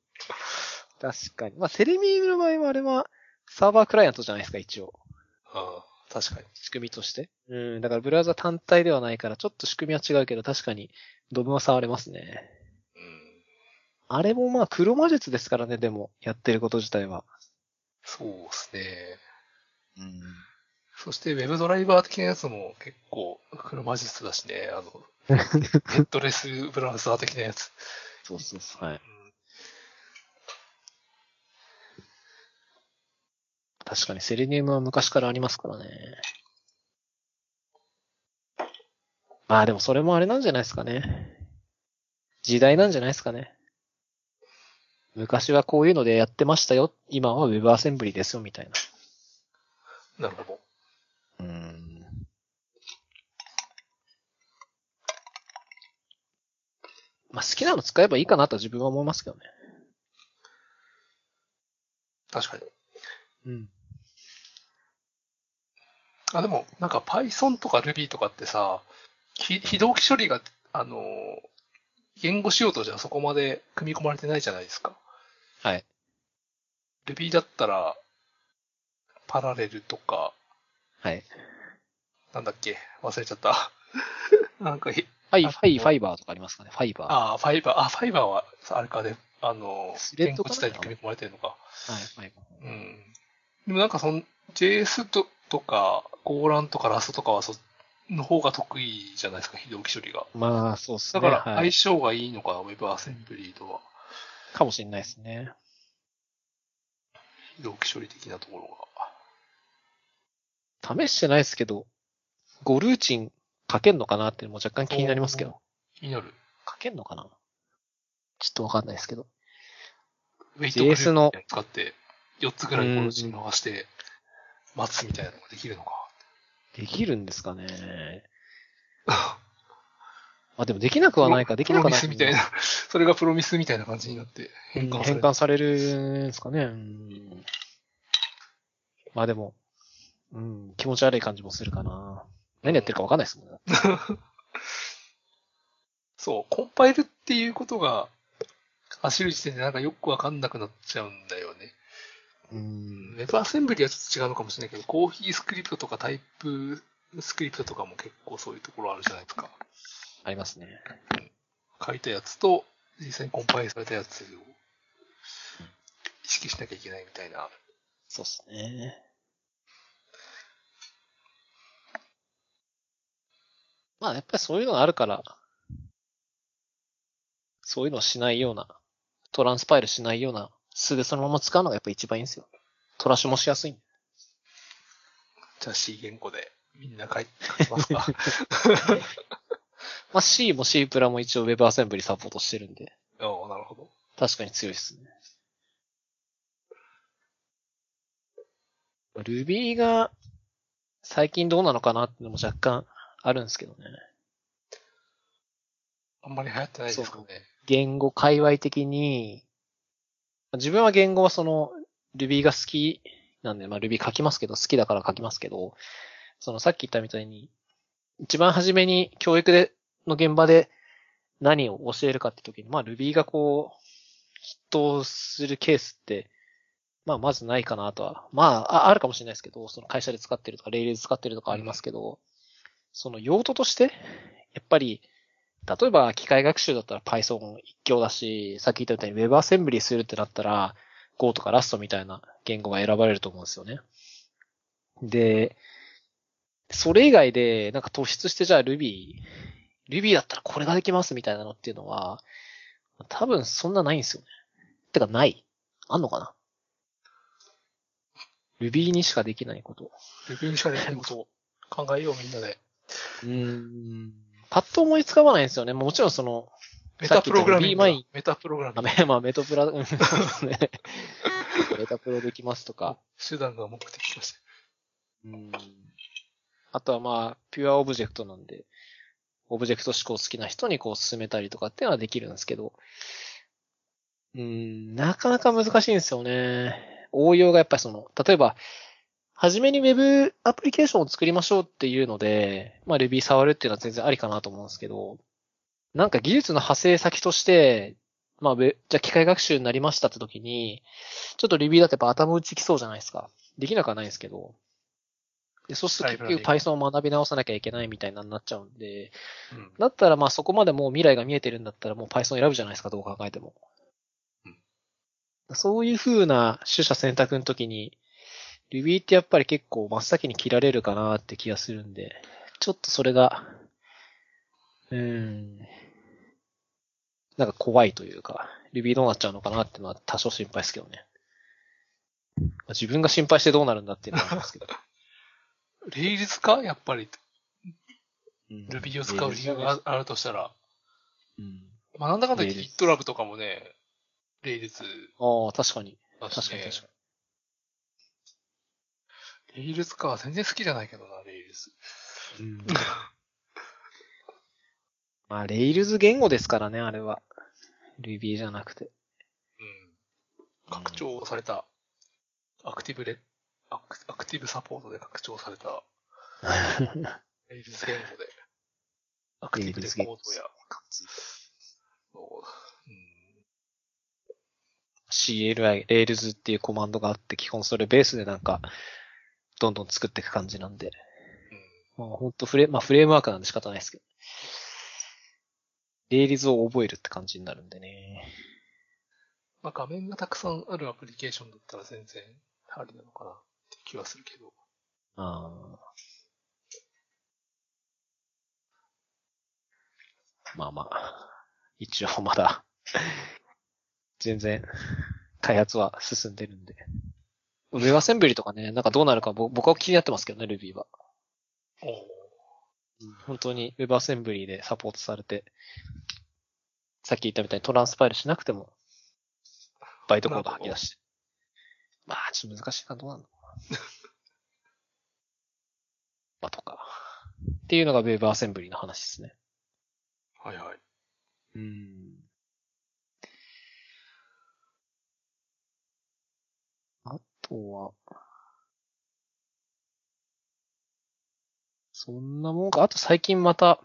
確かに。まあセレミーの場合はあれはサーバークライアントじゃないですか、一応。あー確かに。仕組みとして。うん、だからブラウザ単体ではないから、ちょっと仕組みは違うけど、確かにドブは触れますね。うん。あれもまあ黒魔術ですからね、でも、やってること自体は。そうですね。うん。そして、ウェブドライバー的なやつも結構黒魔術だしね。あの、ヘッドレスブラウザー的なやつ。そうそうそう。はい。確かにセレニウムは昔からありますからね。まあでもそれもあれなんじゃないですかね。時代なんじゃないですかね。昔はこういうのでやってましたよ。今は Web アセンブリですよ、みたいな。なるほど。うん。まあ好きなの使えばいいかなと自分は思いますけどね。確かに。うん。あ、でも、なんか Python とか Ruby とかってさ、ひ非同期処理が、あの、言語仕様とじゃそこまで組み込まれてないじゃないですか。はい。Ruby だったら、パラレルとか、はい。なんだっけ？忘れちゃった。なんかひ、ファイ、あファイ、ファイバーとかありますかね？ファイバー。はああ、ファイバー、あ、ファイバーは、あれかで、あの、言語スレッ自体に組み込まれてるのか。い、ファイバー。うん。でもなんかその、JS ととか、ゴーランとかラストとかはそ、の方が得意じゃないですか、非同期処理が。まあ、そうっすね。だからはい相性がいいのかな、Web アセンブリーとは。かもしれないですね。非同期処理的なところ試してないですけど、5ルーチン書けんのかなっても若干が。気になりますけど。。気になる。書けんのかな？ちょっとわかんないですけど。ウェイトグルー使って、4つぐらいコロチン回して、待つみたいなのができるのか。できるんですかねあ、でもできなくはないか、できなくはない。プロミスみたいな、それがプロミスみたいな感じになって変換される。変換されるんですかね。うんまあでも、うん、気持ち悪い感じもするかな。何やってるかわかんないですもんね。そう、コンパイルっていうことが走る時点でなんかよくわかんなくなっちゃうんだよね。うん。Web アセンブリはちょっと違うのかもしれないけど、コーヒースクリプトとかタイプスクリプトとかも結構そういうところあるじゃないですか。ありますね。書いたやつと実際にコンパイルされたやつを意識しなきゃいけないみたいな。そうですね。まあやっぱりそういうのがあるから、そういうのをしないような、トランスパイルしないような素でそのまま使うのがやっぱ一番いいんですよ。トラッシュもしやすい。じゃあ C 言語でみんな書い書きますか？まあ C も C プラも一応 Web アセンブリサポートしてるんで、おなるほど。確かに強いですね。Ruby が最近どうなのかなってのも若干あるんですけどね。あんまり流行ってないですかね。言語界隈的に、自分は言語はその Ruby が好きなんで、まあ Ruby 書きますけど、好きだから書きますけど、そのさっき言ったみたいに、一番初めに教育で、の現場で何を教えるかって時に、まあ Ruby がこう、筆頭するケースって、まあまずないかなとは。まあ、あるかもしれないですけど、その会社で使ってるとか、レイレーズ使ってるとかありますけど、その用途として、やっぱり、例えば機械学習だったら Python 一強だし、さっき言ったみたいに WebAssembly するってなったら Go とか Rust みたいな言語が選ばれると思うんですよね。で、それ以外でなんか突出してじゃあ Ruby、Ruby だったらこれができますみたいなのっていうのは、多分そんなないんですよね。てかない。あんのかな ?Ruby にしかできないこと。レビューにしかできないことを考えようみんなで。うーん。パッと思いつかわないんですよね。もちろんその、メタプログラミングメタプログラミあング。めまあ、メトプラ、うんそうですね。メタプロできますとか。手段が目的として。うん。あとはまあ、ピュアオブジェクトなんで、オブジェクト指向好きな人にこう進めたりとかっていうのはできるんですけど、うん、なかなか難しいんですよね。応用がやっぱりその、例えば、はじめに Web アプリケーションを作りましょうっていうので、まあ Ruby 触るっていうのは全然ありかなと思うんですけど、なんか技術の派生先として、まあ、ウェじゃあ機械学習になりましたって時に、ちょっと Ruby だとやっぱ頭打ちきそうじゃないですか。できなくはないんですけど。で、そうすると結局 Python を学び直さなきゃいけないみたいなになっちゃうんで、うん。だったらまあそこまでもう未来が見えてるんだったらもう Python 選ぶじゃないですか、どう考えても。そういう風な取捨選択の時に、Ruby ってやっぱり結構真っ先に切られるかなって気がするんで、ちょっとそれが、うーん、なんか怖いというか、Ruby どうなっちゃうのかなってのは多少心配ですけどね。まあ自分が心配してどうなるんだっていうのはありますけど。レイルズか？やっぱり、うん。Ruby を使う理由があるとしたら。うん。まあ、なんだかんだ GitLab とかもね、レイルズああ、確かに。確かに確かレイルズか。全然好きじゃないけどな、レイルズ。に。うん まあ、レイルズ言語ですからね、あれは。Ruby じゃなくて。うん。拡張された、アクティブレ、アクアクティブサポートで拡張された、レイルズ言語で、アクティブレコードや、そううん CLI、 Rails っていうコマンドがあって、基本それベースでなんか、どんどん作っていく感じなんで。うんまあ本当フレ、まあフレームワークなんで仕方ないですけど。 Rails を覚えるって感じになるんでね。まあ、画面がたくさんあるアプリケーションだったら全然ありなのかなって気はするけど。ああ。まあまあ。一応まだ、全然、開発は進んでるんで。ウェブアセンブリとかね、なんかどうなるかぼ僕は気になってますけどね、Ruby は。お本当に Web アセンブリでサポートされて、さっき言ったみたいにトランスパイルしなくても、バイトコード吐き出して。まあ、ちょっと難しいな、どうなんだろうな。まあ、とか。っていうのが Web アセンブリの話ですね。はいはい。うん。あとは、そんなもんか？あと最近また、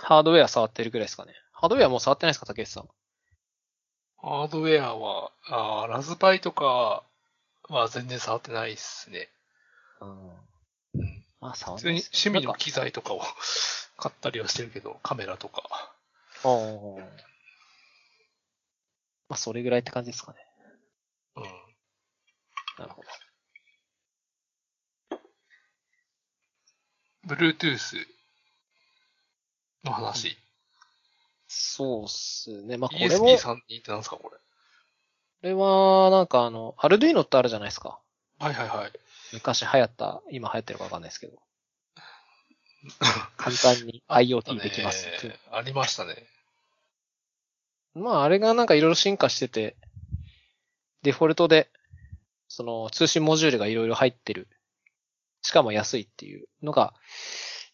ハードウェア触ってるぐらいですかね。ハードウェアもう触ってないですか、竹内さん。ハードウェアは、あーラズパイとかは全然触ってないっすね。うん。うん。まあ、触普通にってないっす趣味の機材とかを買ったりはしてるけど、カメラとか。ああ。まあ、それぐらいって感じですかね。うん。なるほど。Bluetooth の話。そうっすね。まあ、これも、こ ESP32 ってなんですか、これ？れは、なんかあの、アルデュイノってあるじゃないですか。はいはいはい。昔流行った、今流行ってるかわかんないですけど。簡単に IoT できますってありましたね。まあ、あれがなんかいろいろ進化してて、デフォルトで、その通信モジュールがいろいろ入ってる。しかも安いっていうのが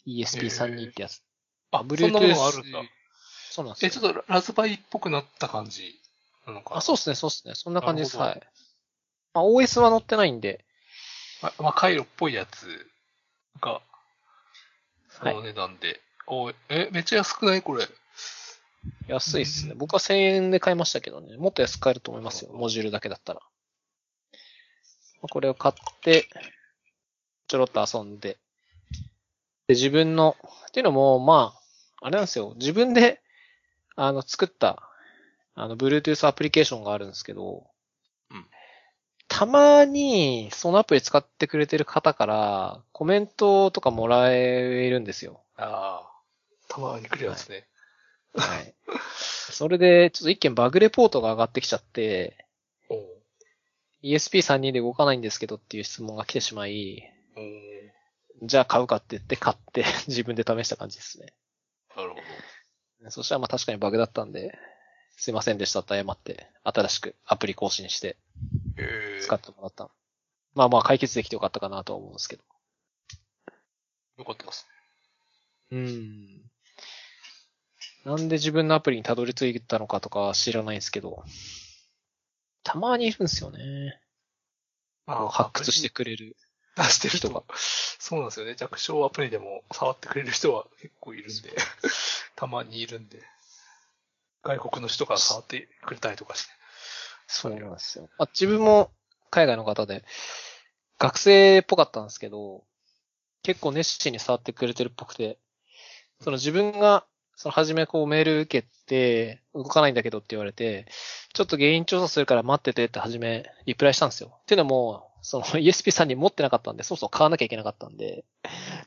ESP32 ってやつ。あ、Bluetooth そんなものがあるんだ。え、そうなんですよ。ちょっとラズパイっぽくなった感じなのかな？あ、そうですね、そうですね。そんな感じです。はい。まあ、OS は載ってないんで、ま、まあ、回路っぽいやつが、そはいの値段で。おえ、めっちゃ安くない？これ。安いっすね。うん僕は1000円で買いましたけどね。もっと安く買えると思いますよ。モジュールだけだったら。まあこれを買って、ちょろっと遊んで。で、自分の、っていうのも、まあ、あれなんですよ。自分で、あの、作った、あの、Bluetooth アプリケーションがあるんですけど、うんたまに、そのアプリ使ってくれてる方から、コメントとかもらえるんですよ。ああ。たまに来るやつね。はい。それで、ちょっと一件バグレポートが上がってきちゃって、ESP32 で動かないんですけどっていう質問が来てしまい、おうじゃあ買うかって言って買って 自分で試した感じですね。なるほど。そしたらまあ確かにバグだったんで、すいませんでしたって謝って、新しくアプリ更新して。使ってもらった。まあまあ解決できてよかったかなとは思うんですけど。よかったですうん。なんで自分のアプリにたどり着いたのかとかは知らないんですけど、たまにいるんですよね。ね。こう発掘してくれる。出してる人人が。そうなんですよね。弱小アプリでも触ってくれる人は結構いるんで、たまにいるんで。外国の人が触ってくれたりとかして。そうなんですよ。あ、自分も海外の方で、学生っぽかったんですけど、結構熱心に触ってくれてるっぽくて、その自分が、その初めこうメール受けて、動かないんだけどって言われて、ちょっと原因調査するから待っててって初めリプライしたんですよ。っていうのも、その ESP さんに持ってなかったんで、そろそろ買わなきゃいけなかったんで、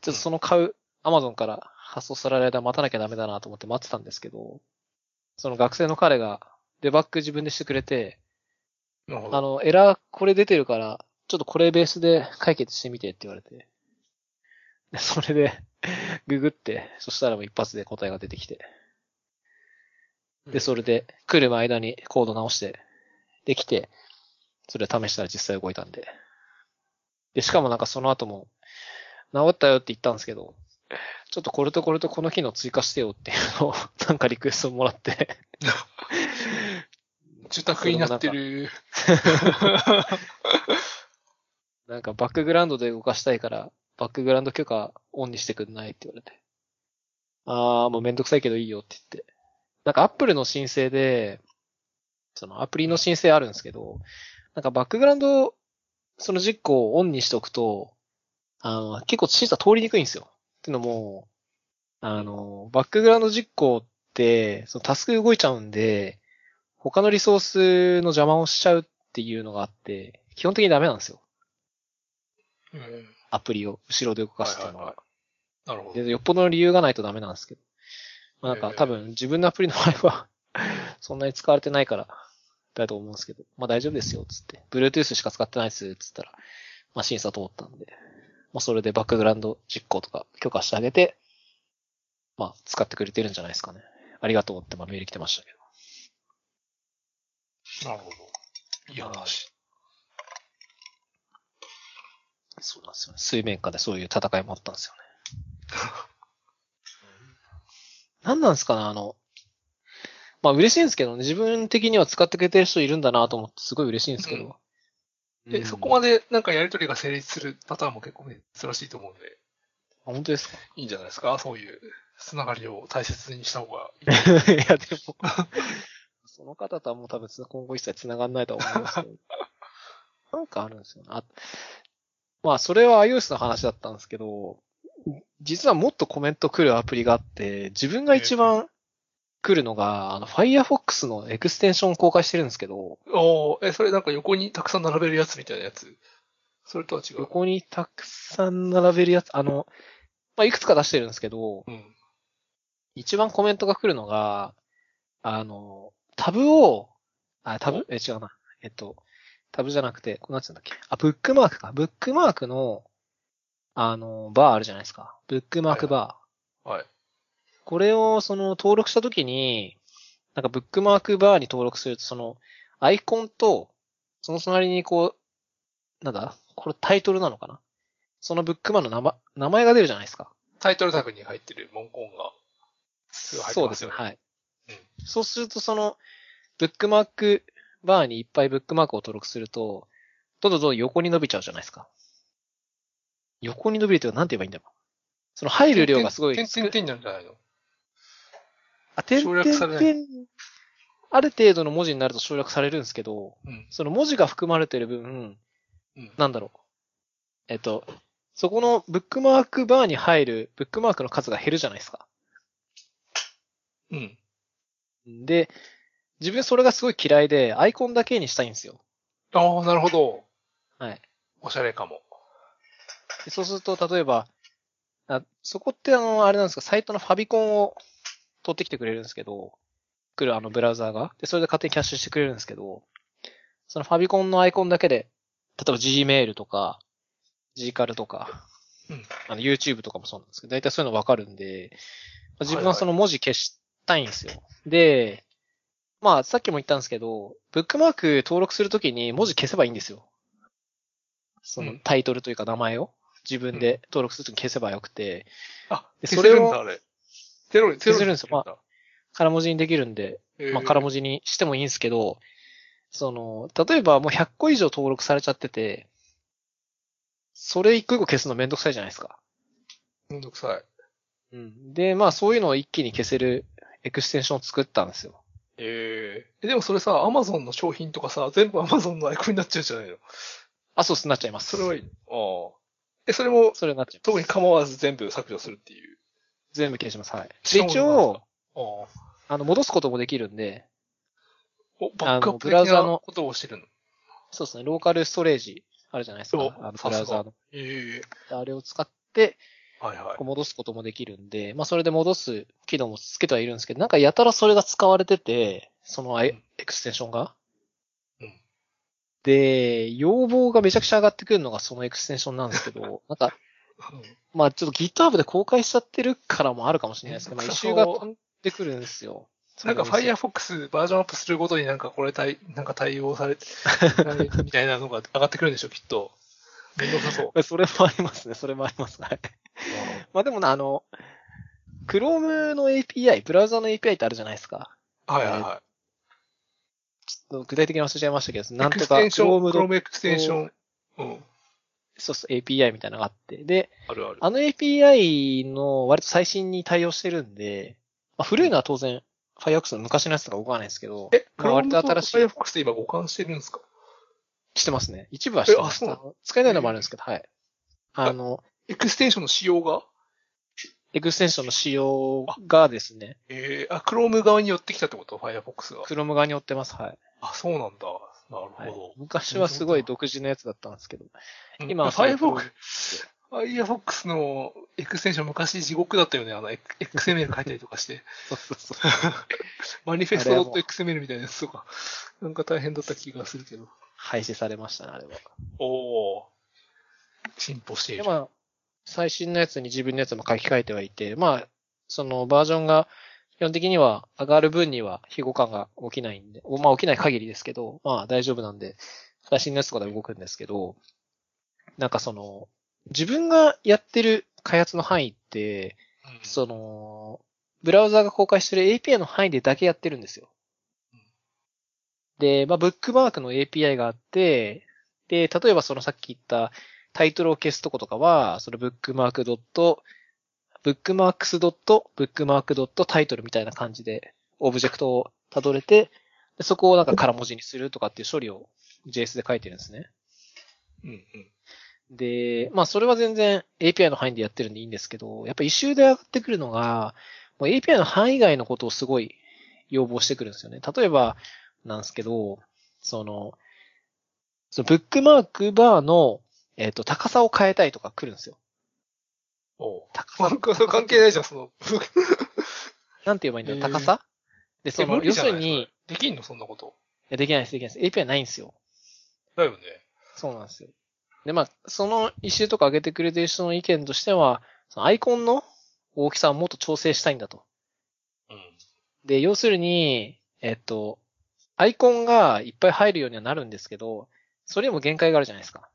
ちょっとその買う、Amazon から発送される間待たなきゃダメだなと思って待ってたんですけど、その学生の彼がデバッグ自分でしてくれて。あの、エラーこれ出てるから、ちょっとこれベースで解決してみてって言われて。で それで、ググって、そしたらもう一発で答えが出てきて。で、それで、来る間にコード直して、できて、それ試したら実際動いたんで。で、しかもなんかその後も、治ったよって言ったんですけど、ちょっとこれとこれとこの機能追加してよっていうのを、なんかリクエストもらって、受託になってる。なんかバックグラウンドで動かしたいから、バックグラウンド許可オンにしてくんないって言われて。あー、もうめんどくさいけどいいよって言って。なんかアップルの申請で、そのアプリの申請あるんですけど、なんかバックグラウンド、その実行をオンにしておくと、あの、結構審査通りにくいんですよ。っていうのも、あの、バックグラウンド実行って、そのタスク動いちゃうんで、他のリソースの邪魔をしちゃうっていうのがあって、基本的にダメなんですよ。うん。アプリを後ろで動かすっていうのは。はいなるほど。でよっぽどの理由がないとダメなんですけど。まあ、なんええか多分自分のアプリの場合は、そんなに使われてないから、だと思うんですけど、まあ大丈夫ですよ、つって。Bluetooth しか使ってないです、つったら、まあ審査通ったんで、まあそれでバックグラウンド実行とか許可してあげて、まあ使ってくれてるんじゃないですかね。ありがとうってまあメール来てましたけど。なるほど。いい話。そうなんですよね。水面下でそういう戦いもあったんですよね。何なんですかね、あの、まあ嬉しいんですけどね、自分的には使ってくれてる人いるんだなと思ってすごい嬉しいんですけど。で、そこまでなんかやりとりが成立するパターンも結構珍しいと思うんで、あ本当ですか？いいんじゃないですか？そういうつながりを大切にした方がいい。いや、でも、その方とはもう多分今後一切繋がんないとは思いますけど。なんかあるんですよね。あまあ、それは iOS の話だったんですけど、実はもっとコメント来るアプリがあって、自分が一番来るのが、あの、Firefox のエクステンションを公開してるんですけど、おーえ、それなんか横にたくさん並べるやつみたいなやつ？それとは違う？横にたくさん並べるやつ、あの、まあ、いくつか出してるんですけど、うん。一番コメントが来るのが、あの、タブを、あ、タブ？え、違うな。えっと、タブじゃなくて、こうなっちゃうんだっけ？あ、ブックマークか。ブックマークの、あの、バーあるじゃないですか。ブックマークバー。はい。これを、その、登録したときに、なんかブックマークバーに登録すると、その、アイコンと、その隣にこう、なんだ？これタイトルなのかな？そのブックマークの名前、名前が出るじゃないですか。タイトルタグに入ってる文言が、すぐ入ってそうですね。ますよね。はい。そうすると、その、ブックマークバーにいっぱいブックマークを登録すると、どんどんどん横に伸びちゃうじゃないですか。横に伸びるというか、なんて言えばいいんだろう。その入る量がすごい。点々点々なんじゃないの？あ、点省略されない々点ある程度の文字になると省略されるんですけど、うん。その文字が含まれてる分、うん。なんだろう。えっと、そこのブックマークバーに入るブックマークの数が減るじゃないですか。うん。で、自分それがすごい嫌いで、アイコンだけにしたいんですよ。ああ、なるほど。はい。おしゃれかも。でそうすると、例えば、あそこってあの、あれなんですか、サイトのファビコンを取ってきてくれるんですけど、来るあのブラウザーが。で、それで勝手にキャッシュしてくれるんですけど、そのファビコンのアイコンだけで、例えば Gmail とか、Gcal とか、うん。あの YouTube とかもそうなんですけど、大体そういうのわかるんで、まあ自分はその文字消したいんですよ。で、まあ、さっきも言ったんですけど、ブックマーク登録するときに文字消せばいいんですよ。そのうんタイトルというか名前を自分で登録するとき消せばよくて、あ、で消せるんだ、そあれ。ゼロに、ゼロに消せるんですよだ空文字にできるんで、まあ、空文字。字にしてもいいんですけど、その、例えばもう100個以上登録されちゃってて、それ一個一個消すのめんどくさいじゃないですか。めんどくさい。うん。で、まあそういうのを一気に消せるエクステンションを作ったんですよ。ええでもそれさ、アマゾンの商品とかさ、全部アマゾンのアイコンになっちゃうじゃないの？あ、そうっす、なっちゃいます。それはいいのああ。え、それも、それになっちゃいます。特に構わず全部削除するっていう？全部消します。はい。で、そう一応、ああ。あの、戻すこともできるんで、お、バックアップブラウ的ザのなことをしてるの？そうですね、ローカルストレージあるじゃないですか。おあの、ブラウザーの。ええあれを使って、はいはいこう。戻すこともできるんで、まあそれで戻す機能もつけてはいるんですけど、なんかやたらそれが使われてて、そのエクステンションが。うんで、要望がめちゃくちゃ上がってくるのがそのエクステンションなんですけど、なんか、まあちょっと GitHub で公開しちゃってるからもあるかもしれないですけど、まあ一周が飛んでくるんですよ。なんか Firefox バージョンアップするごとになんかこれ対、なんか対応されて、みたいなのが上がってくるんでしょ、きっと。めんどくさそう。それもありますね、それもあります。はい。まあでもな、あの、Chrome の API、ブラウザの API ってあるじゃないですか。はいはいはちょっと具体的に忘れちゃいましたけど、い。なんとか Chrome の Chrome エクステンション。うん。そうそう API みたいなのがあって。で、あるある。あの API の割と最新に対応してるんで、まあ、古いのは当然 Firefox の昔のやつとか動かないですけど、え、まあ、割と新しい。Firefox って今互換してるんですか？してますね。一部はしてます。使えないのもあるんですけど、はい。あの、エクステンションの仕様が？エクステンションの仕様がですね、えー、あ、Chrome 側に寄ってきたってこと ?Firefox が。Chrome 側に寄ってます。はい。あ、そうなんだ。なるほはいど。昔はすごい独自のやつだったんですけど、うん今は Firefox、Firefox のエクステンション昔地獄だったよね。あの、XML 書いたりとかして。そうそうそう。マニフェスト .xml みたいなやつとか。なんか大変だった気がするけど。廃止されましたね、あれは。おー。進歩していで、る。まあ、最新のやつに自分のやつも書き換えてはいて、まあ、そのバージョンが基本的には上がる分には非互換が起きないんで、まあ起きない限りですけど、まあ大丈夫なんで、最新のやつとかで動くんですけど、なんかその、自分がやってる開発の範囲って、うんその、ブラウザが公開してる API の範囲でだけやってるんですよ。で、まあ、ブックマークの API があって、で、例えばそのさっき言ったタイトルを消すとことかは、そのブックマークドット、ブックマークスドット、ブックマークドットタイトルみたいな感じで、オブジェクトをたどれて、でそこをなんか空文字にするとかっていう処理を JS で書いてるんですね。うんうん。で、まあそれは全然 API の範囲でやってるんでいいんですけど、やっぱ一周で上がってくるのが、もう API の範囲外のことをすごい要望してくるんですよね。例えば、なんですけど、その、そのブックマークバーの、えっ、と、高さを変えたいとか来るんですよ。おう高さ関係ないじゃん、その。なんて言えばいいんだろう、高さ？で、そえの、要するに、できんの？そんなこと。やできないです、できないです。API ないんですよ。だよね。そうなんですよ。で、まあ、その一周とか上げてくれてる人の意見としては、そのアイコンの大きさをもっと調整したいんだと。うん。で、要するに、えっと、アイコンがいっぱい入るようにはなるんですけど、それにも限界があるじゃないですか。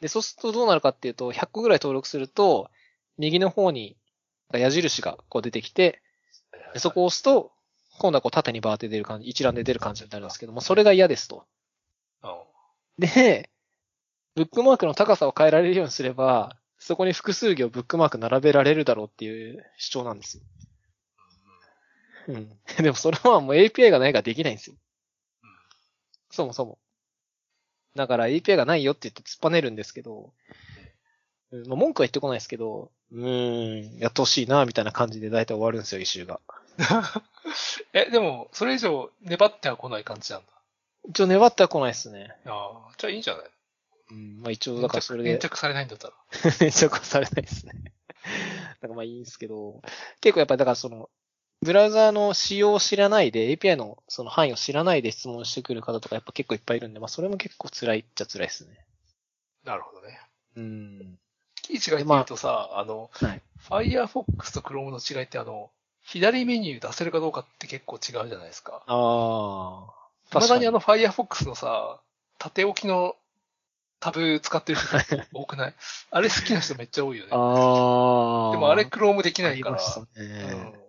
で、そうするとどうなるかっていうと、100個ぐらい登録すると、右の方に矢印がこう出てきて、でそこを押すと、今度はこう縦にバーって出る感じ、一覧で出る感じになるんですけども、それが嫌ですと。あで、ブックマークの高さを変えられるようにすれば、そこに複数行ブックマーク並べられるだろうっていう主張なんですよ。うん。でもそれはもう API がないからできないんですよ。そもそも。だから API がないよって言って突っぱねるんですけど、うんまあ、文句は言ってこないですけど、うーん、やってほしいな、みたいな感じで大体終わるんですよ、一周が。え、でも、それ以上粘っては来ない感じなんだ。一応粘っては来ないですね。ああ、じゃあいいんじゃない？うん、まあ一応だからそれで粘。着されないんだったら。粘着はされないですね。だからまあいいんですけど、結構やっぱりだからその、ブラウザーの仕様を知らないで、API のその範囲を知らないで質問してくる方とかやっぱ結構いっぱいいるんで、まあそれも結構辛いっちゃ辛いですね。なるほどね。うん。いい違いって言うとさ、あの、はい。Firefox と Chrome の違いってあの、左メニュー出せるかどうかって結構違うじゃないですか。ああ。まだにあの Firefox のさ、縦置きのタブ使ってる人多くない？あれ好きな人めっちゃ多いよね。ああ。でもあれ Chrome できないから。ありましたうね。ん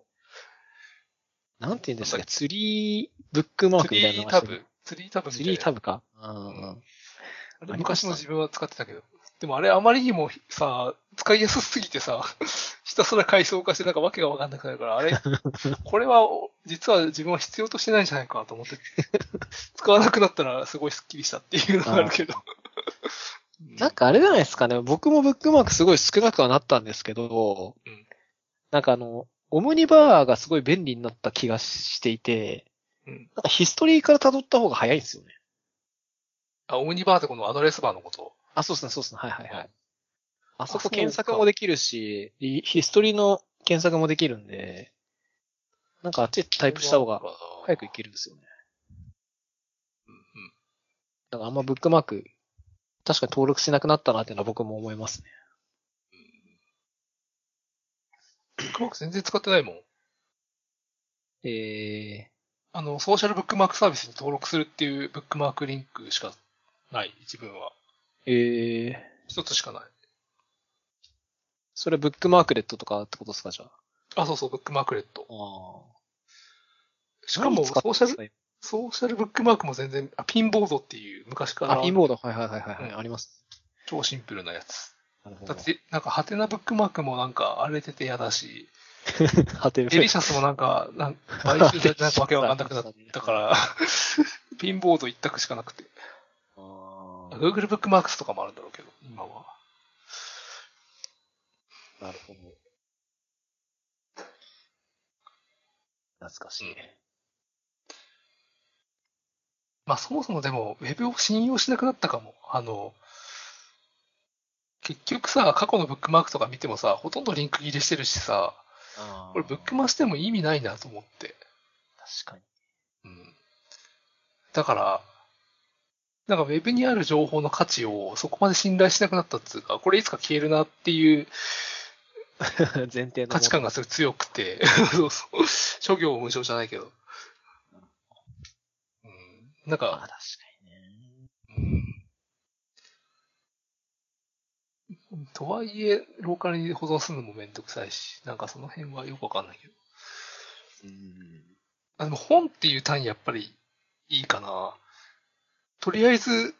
なんて言うんでしたっけツリーブックマーツクみたいなリータブツリータブツリータブか？うん。あれ昔の自分は使ってたけど。でもあれあまりにもさ、使いやすすぎてさ、ひたすら階層化してなんかわけがわかんなくなるから、あれ、これは実は自分は必要としてないんじゃないかなと思って、使わなくなったらすごいスッキリしたっていうのがあるけど。なんかあれじゃないですか？ね。僕もブックマークすごい少なくはなったんですけど、うんなんかあの、オムニバーがすごい便利になった気がしていて、うん。なんかヒストリーから辿った方が早いんですよね。あ、オムニバーってこのアドレスバーのこと？あ、そうですね、そうですね。はいはいはい。あそこ検索もできるし、ヒヒストリーの検索もできるんで、なんかあっちでタイプした方が早くいけるんですよね。うんうんだからあんまブックマーク、確かに登録しなくなったなっていうのは僕も思いますね。ブックマーク全然使ってないもん。えあの、ソーシャルブックマークサービスに登録するっていうブックマークリンクしかない、自分は。ー、えー、一つしかない。それブックマークレットとかってことですか、じゃあ、そうそう、ブックマークレット。あ。あしかも、ソーシャル、ソーシャルブックマークも全然、あ、ピンボードっていう昔かかあ、らピンボード、はいはいはいはい、はいうんあります。超シンプルなやつ。だって、なんか、ハテナブックマークもなんか荒れてて嫌だし、ハテデリシャスもなんか、なん買収されてなんかわけわかんなくなったから、ピンボード一択しかなくて。あ Google ブックマークスとかもあるんだろうけど、今は。あ、なるほど。懐かしい。まあそもそもでも、ウェブを信用しなくなったかも。あの、結局さ、過去のブックマークとか見てもさ、ほとんどリンク切れしてるしさ、あこれブックマしても意味ないなと思って。確かに。うん。だから、なんかウェブにある情報の価値をそこまで信頼しなくなったっつうか、これいつか消えるなっていう 前提の。価値観がすごい強くて、そうそう。諸行無償じゃないけど。うん。なんあか、確かにね。うん。とはいえ、ローカルに保存するのもめんどくさいし、なんかその辺はよくわかんないけど。うん。あ、でも本っていう単位やっぱりいいかな。とりあえず、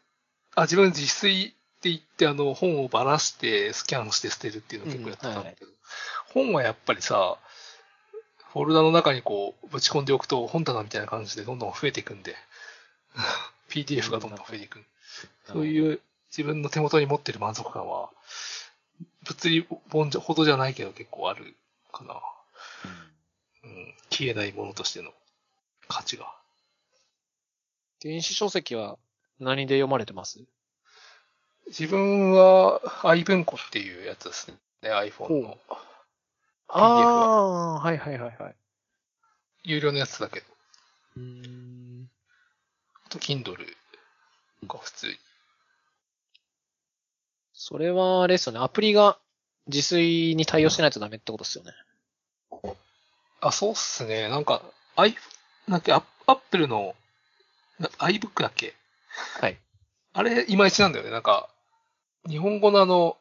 あ、自分自炊って言ってあの本をばらしてスキャンして捨てるっていうのを結構やってたんだけど、本はやっぱりさ、フォルダの中にこうぶち込んでおくと本棚みたいな感じでどんどん増えていくんで、PDF がどんどん増えていく。そうう。いう自分の手元に持ってる満足感は、物理本ほどじゃないけど結構あるかな。うん、消えないものとしての価値が。電子書籍は何で読まれてます？自分は i 文庫っていうやつですね。iPhone の。ああ、はいはいはいはい。有料のやつだけど。うーん。あと Kindle が普通に。それは、あれですよね。アプリが自炊に対応してないとダメってことですよね。あ、そうっすね。なんか、i、なんて、アップルの、な iBook だっけ？はい。あれ、いまいちなんだよね。なんか、日本語のあの、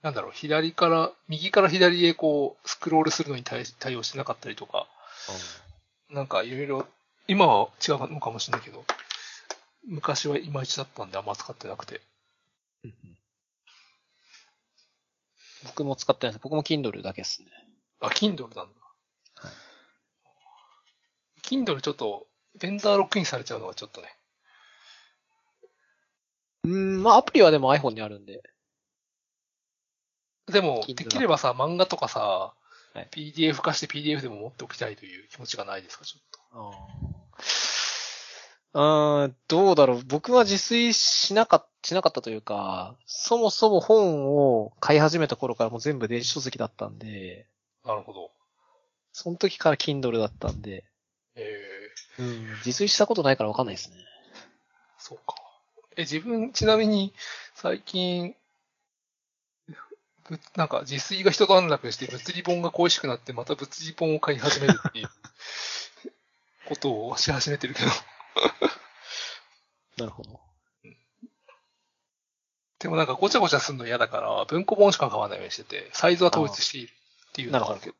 なんだろう、左から、右から左へこう、スクロールするのに対対応してなかったりとか、なんかいろいろ、今は違うのかもしれないけど、昔はいまいちだったんであんま使ってなくて。僕も使ってないです。僕も Kindle だけですね。あ、Kindle なんだ。はい Kindle ちょっと、ベンダーロックインされちゃうのがちょっとね。うーん、まあアプリはでも iPhone にあるんで。でも、できればさ、漫画とかさ、はい PDF 化して PDF でも持っておきたいという気持ちがないですか、ちょっと。あーどうだろう。僕は自炊しなかっ、しなかったというか、そもそも本を買い始めた頃からもう全部電子書籍だったんで、なるほど。その時から Kindle だったんで、ええうん、自炊したことないからわかんないですね。そうか。え、自分、ちなみに、最近、ぶなんか自炊が一段落して物理本が恋しくなってまた物理本を買い始めるっていうことをし始めてるけど。なるほど。でもなんかごちゃごちゃするの嫌だから文庫本しか買わないようにしてて、サイズは統一しているっていうのがあるけど。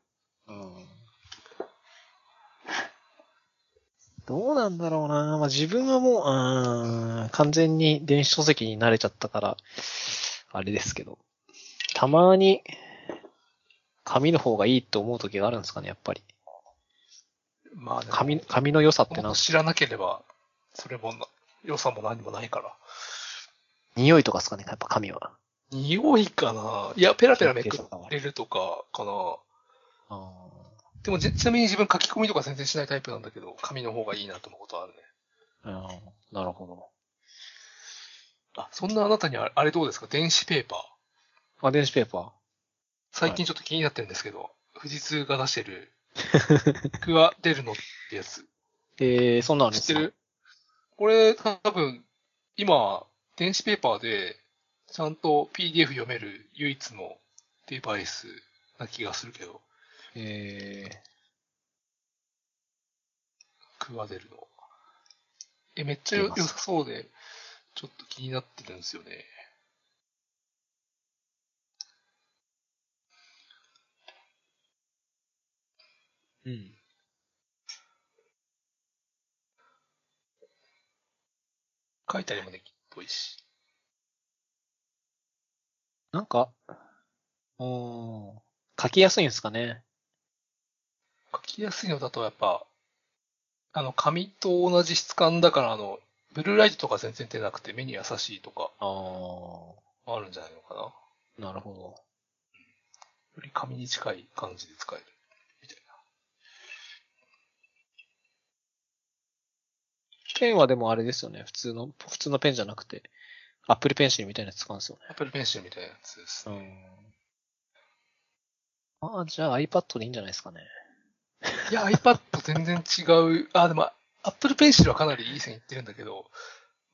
うんどうなんだろうな。まあ、自分はもう、うーん、完全に電子書籍に慣れちゃったから、あれですけど。たまに、紙の方がいいと思う時があるんですかね、やっぱり。まあ紙、紙の良さってな知らなければ、それもな、良さも何もないから。匂いとかですかね、やっぱ紙は。匂いかないや、ペラペラめくれるとかかなあでもち、ちなみに自分書き込みとか全然しないタイプなんだけど、紙の方がいいなと思うことはあるね。あーなるほど。あ、そんなあなたにあれどうですか？電子ペーパー。あ、電子ペーパー。最近ちょっと気になってるんですけど、富士通が出してる、クワデルノってやつ。えー、そんなんあるんですか？知ってる？これ多分、今、電子ペーパーで、ちゃんと PDF 読める唯一のデバイスな気がするけど。えー、クワデルの。え、めっちゃ良さそうで、ちょっと気になってるんですよね。うん。書いたりもできるといいし。なんか、うーん。書きやすいんですかね。書きやすいのだとやっぱ、あの、紙と同じ質感だから、あの、ブルーライトとか全然出なくて目に優しいとかああ。あるんじゃないのかな。よなるほど。り紙に近い感じで使える。みたいな。ペンはでもあれですよね。普通の、普通のペンじゃなくて、アップルペンシルみたいなやつ使うんですよね。Apple Pencil みたいなやつです。ん。ああ、じゃあ iPad でいいんじゃないですかね。いや、iPad 全然違う。あ、でも、Apple Pencil はかなりいい線いってるんだけど、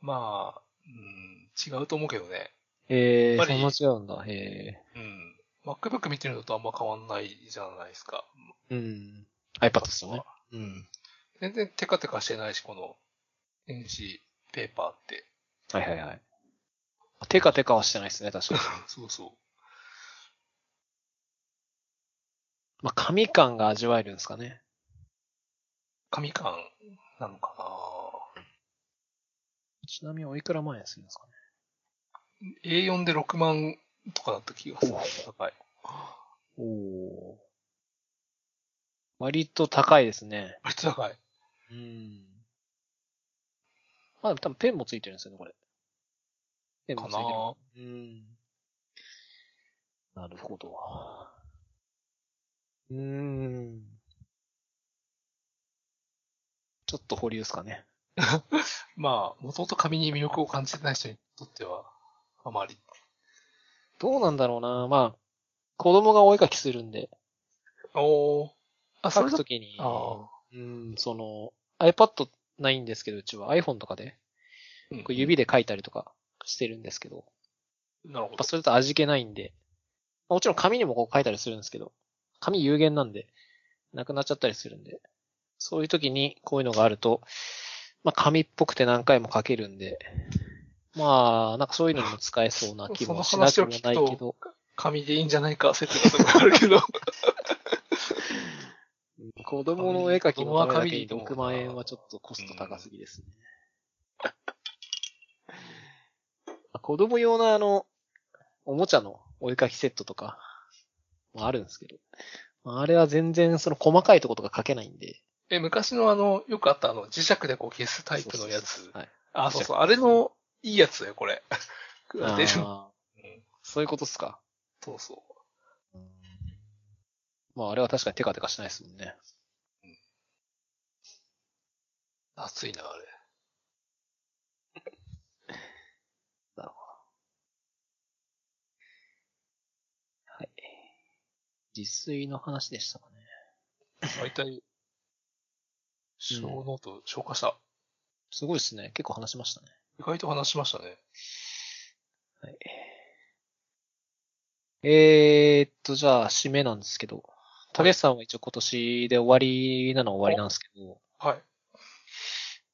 まあ、うん、違うと思うけどね。ええやっぱりそんな違うんだ。へえ。うん。MacBook 見てるのとあんま変わんないじゃないですか。うん。iPad ですよね。うん。全然テカテカしてないし、この、電子ペーパーって。はいはいはい。テカテカはしてないですね、確かに。そうそう。まあ、紙感が味わえるんですかね。紙感なのかちなみにおいくら万円するんですかね。な ?A4 で6万とかだった気がするお。高い。おお。割と高いですね。割と高い。うん。まあ、多分ペンもついてるんですよね、これ。ペンもついてる。かなうん。なるほど。うーん。ちょっと保留ですかね。まあ、もともと紙に魅力を感じてない人にとっては、あまり。どうなんだろうな。まあ、子供がお絵描きするんで、おー。あ、そときに、あうん、その、iPad ないんですけど、うちは。iPhone とかで、ーこう指で描いたりとかしてるんですけど、なるほど。やっぱ。それだと味気ないんで、まあもちろん紙にもこう書いたりするんですけど、紙有限なんで、なくなっちゃったりするんで、そういう時にこういうのがあると、まあ紙っぽくて何回も書けるんで、まあ、なんかそういうのにも使えそうな気もしなくもないけど、紙でいいんじゃないか説があるけど。うん子供の絵描きのためだけに子供は紙でいいと思う6万円はちょっとコスト高すぎですね。まあ子供用のあの、おもちゃのお絵描きセットとか、もあるんですけど、まああれは全然その細かいところとか書けないんで。え、昔のあの、よくあったあの、磁石でこう消すタイプのやつそうそう。そうはい。あ、そうそう、あれのいいやつだよ、これ。そういうことっすか。そうそう。まああれは確かにテカテカしないですもんね。熱いな、あれ。なるほど。はい。自炊の話でしたかね。大体、小ノート消化した。すごいですね。結構話しましたね。意外と話しましたね。はい。えー、っと、じゃあ、締めなんですけど、竹内さんは一応今年で終わりなのは終わりなんですけど、はい。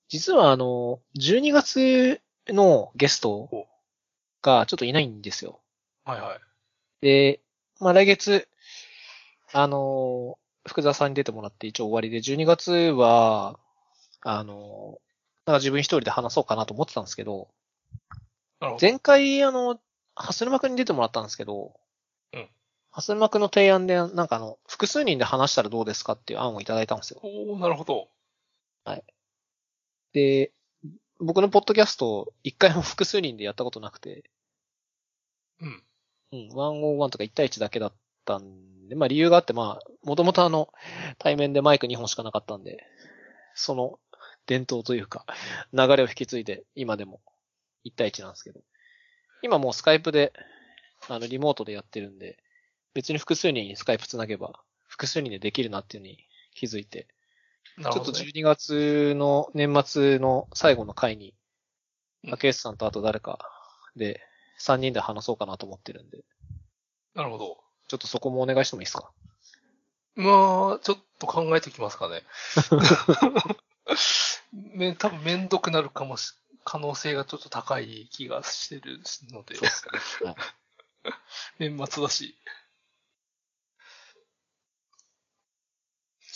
実はあの、12月のゲストがちょっといないんですよ。はいはい。で、まあ来月、あの、福沢さんに出てもらって一応終わりで、12月は、あの、なんか自分一人で話そうかなと思ってたんですけど、なるほど。前回あの、ハスルマ君に出てもらったんですけど、うん。ハスルマ君の提案で、なんかあの、複数人で話したらどうですかっていう案をいただいたんですよ。おー、なるほど。で、僕のポッドキャスト、一回も複数人でやったことなくて、うん。うん、101とか1対1だけだったんで、まあ理由があって、まあ、もともとあの、対面でマイク2本しかなかったんで、その伝統というか、流れを引き継いで、今でも1対1なんですけど、今もうスカイプで、あの、リモートでやってるんで、別に複数人にスカイプつなげば、複数人でできるなっていうのに気づいて、ちょっとなるほど、ね。12月の年末の最後の回に、うん竹内さんとあと誰かで、3人で話そうかなと思ってるんで、なるほど。ちょっとそこもお願いしてもいいですか？まあ、ちょっと考えてきますかね。め、多分めんどくなるかもし、可能性がちょっと高い気がしてるので、ですかね。はい。年末だし。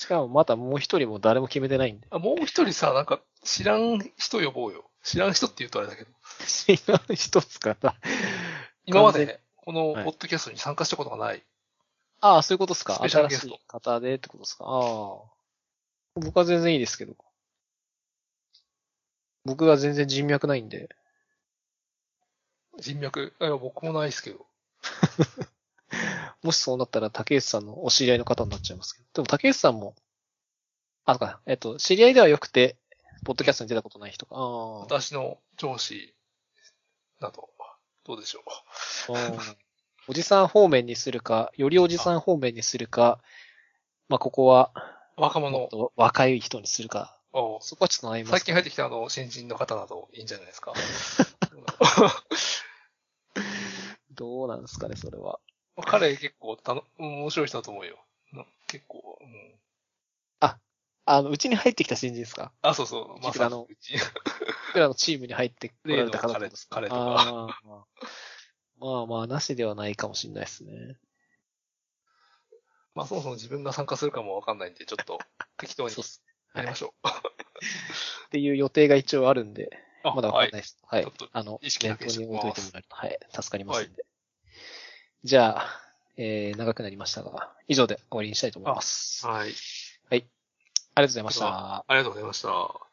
しかもまたもう一人も誰も決めてないんで。あもう一人さ、なんか、知らん人呼ぼうよ。知らん人って言うとあれだけど。違う一つ方。今ま完全で、この、はいポッドキャストに参加したことがない。ああ、そういうことですか。スペシャルゲスト新しい方でってことですか。ああ。僕は全然いいですけど。僕が全然人脈ないんで。人脈？いや、僕もないですけど。もしそうなったら竹内さんのお知り合いの方になっちゃいますけど。でも竹内さんも、あ、そうか、えっと、知り合いではよくて、ポッドキャストに出たことない人か。ああ。私の上司など、どうでしょう。うんおじさん方面にするか、よりおじさん方面にするか、まあ、ここは、若者、と若い人にするか。おそこはちょっと悩みます。最近入ってきたあの、新人の方などいいんじゃないですか。どうなんですかね、それは。彼結構たの面白い人だと思うよ。な結構、うん。あの、うちに入ってきた新人ですか？あ、そうそう。まさにあのうち。僕らのチームに入ってこられた方です彼彼とかまあまあ、なしではないかもしれないですね。まあそもそも自分が参加するかもわかんないんで、ちょっと適当に やりましょっていう予定が一応あるんで、う。あまだわかんないはい。です。はい。ちょっとあの、意識だに置いといてもらえると、はい。助かりますはいんで。じゃあ、えー、長くなりましたが、以上で終わりにしたいと思います。はい。ありがとうございましでた。ありがとうございました。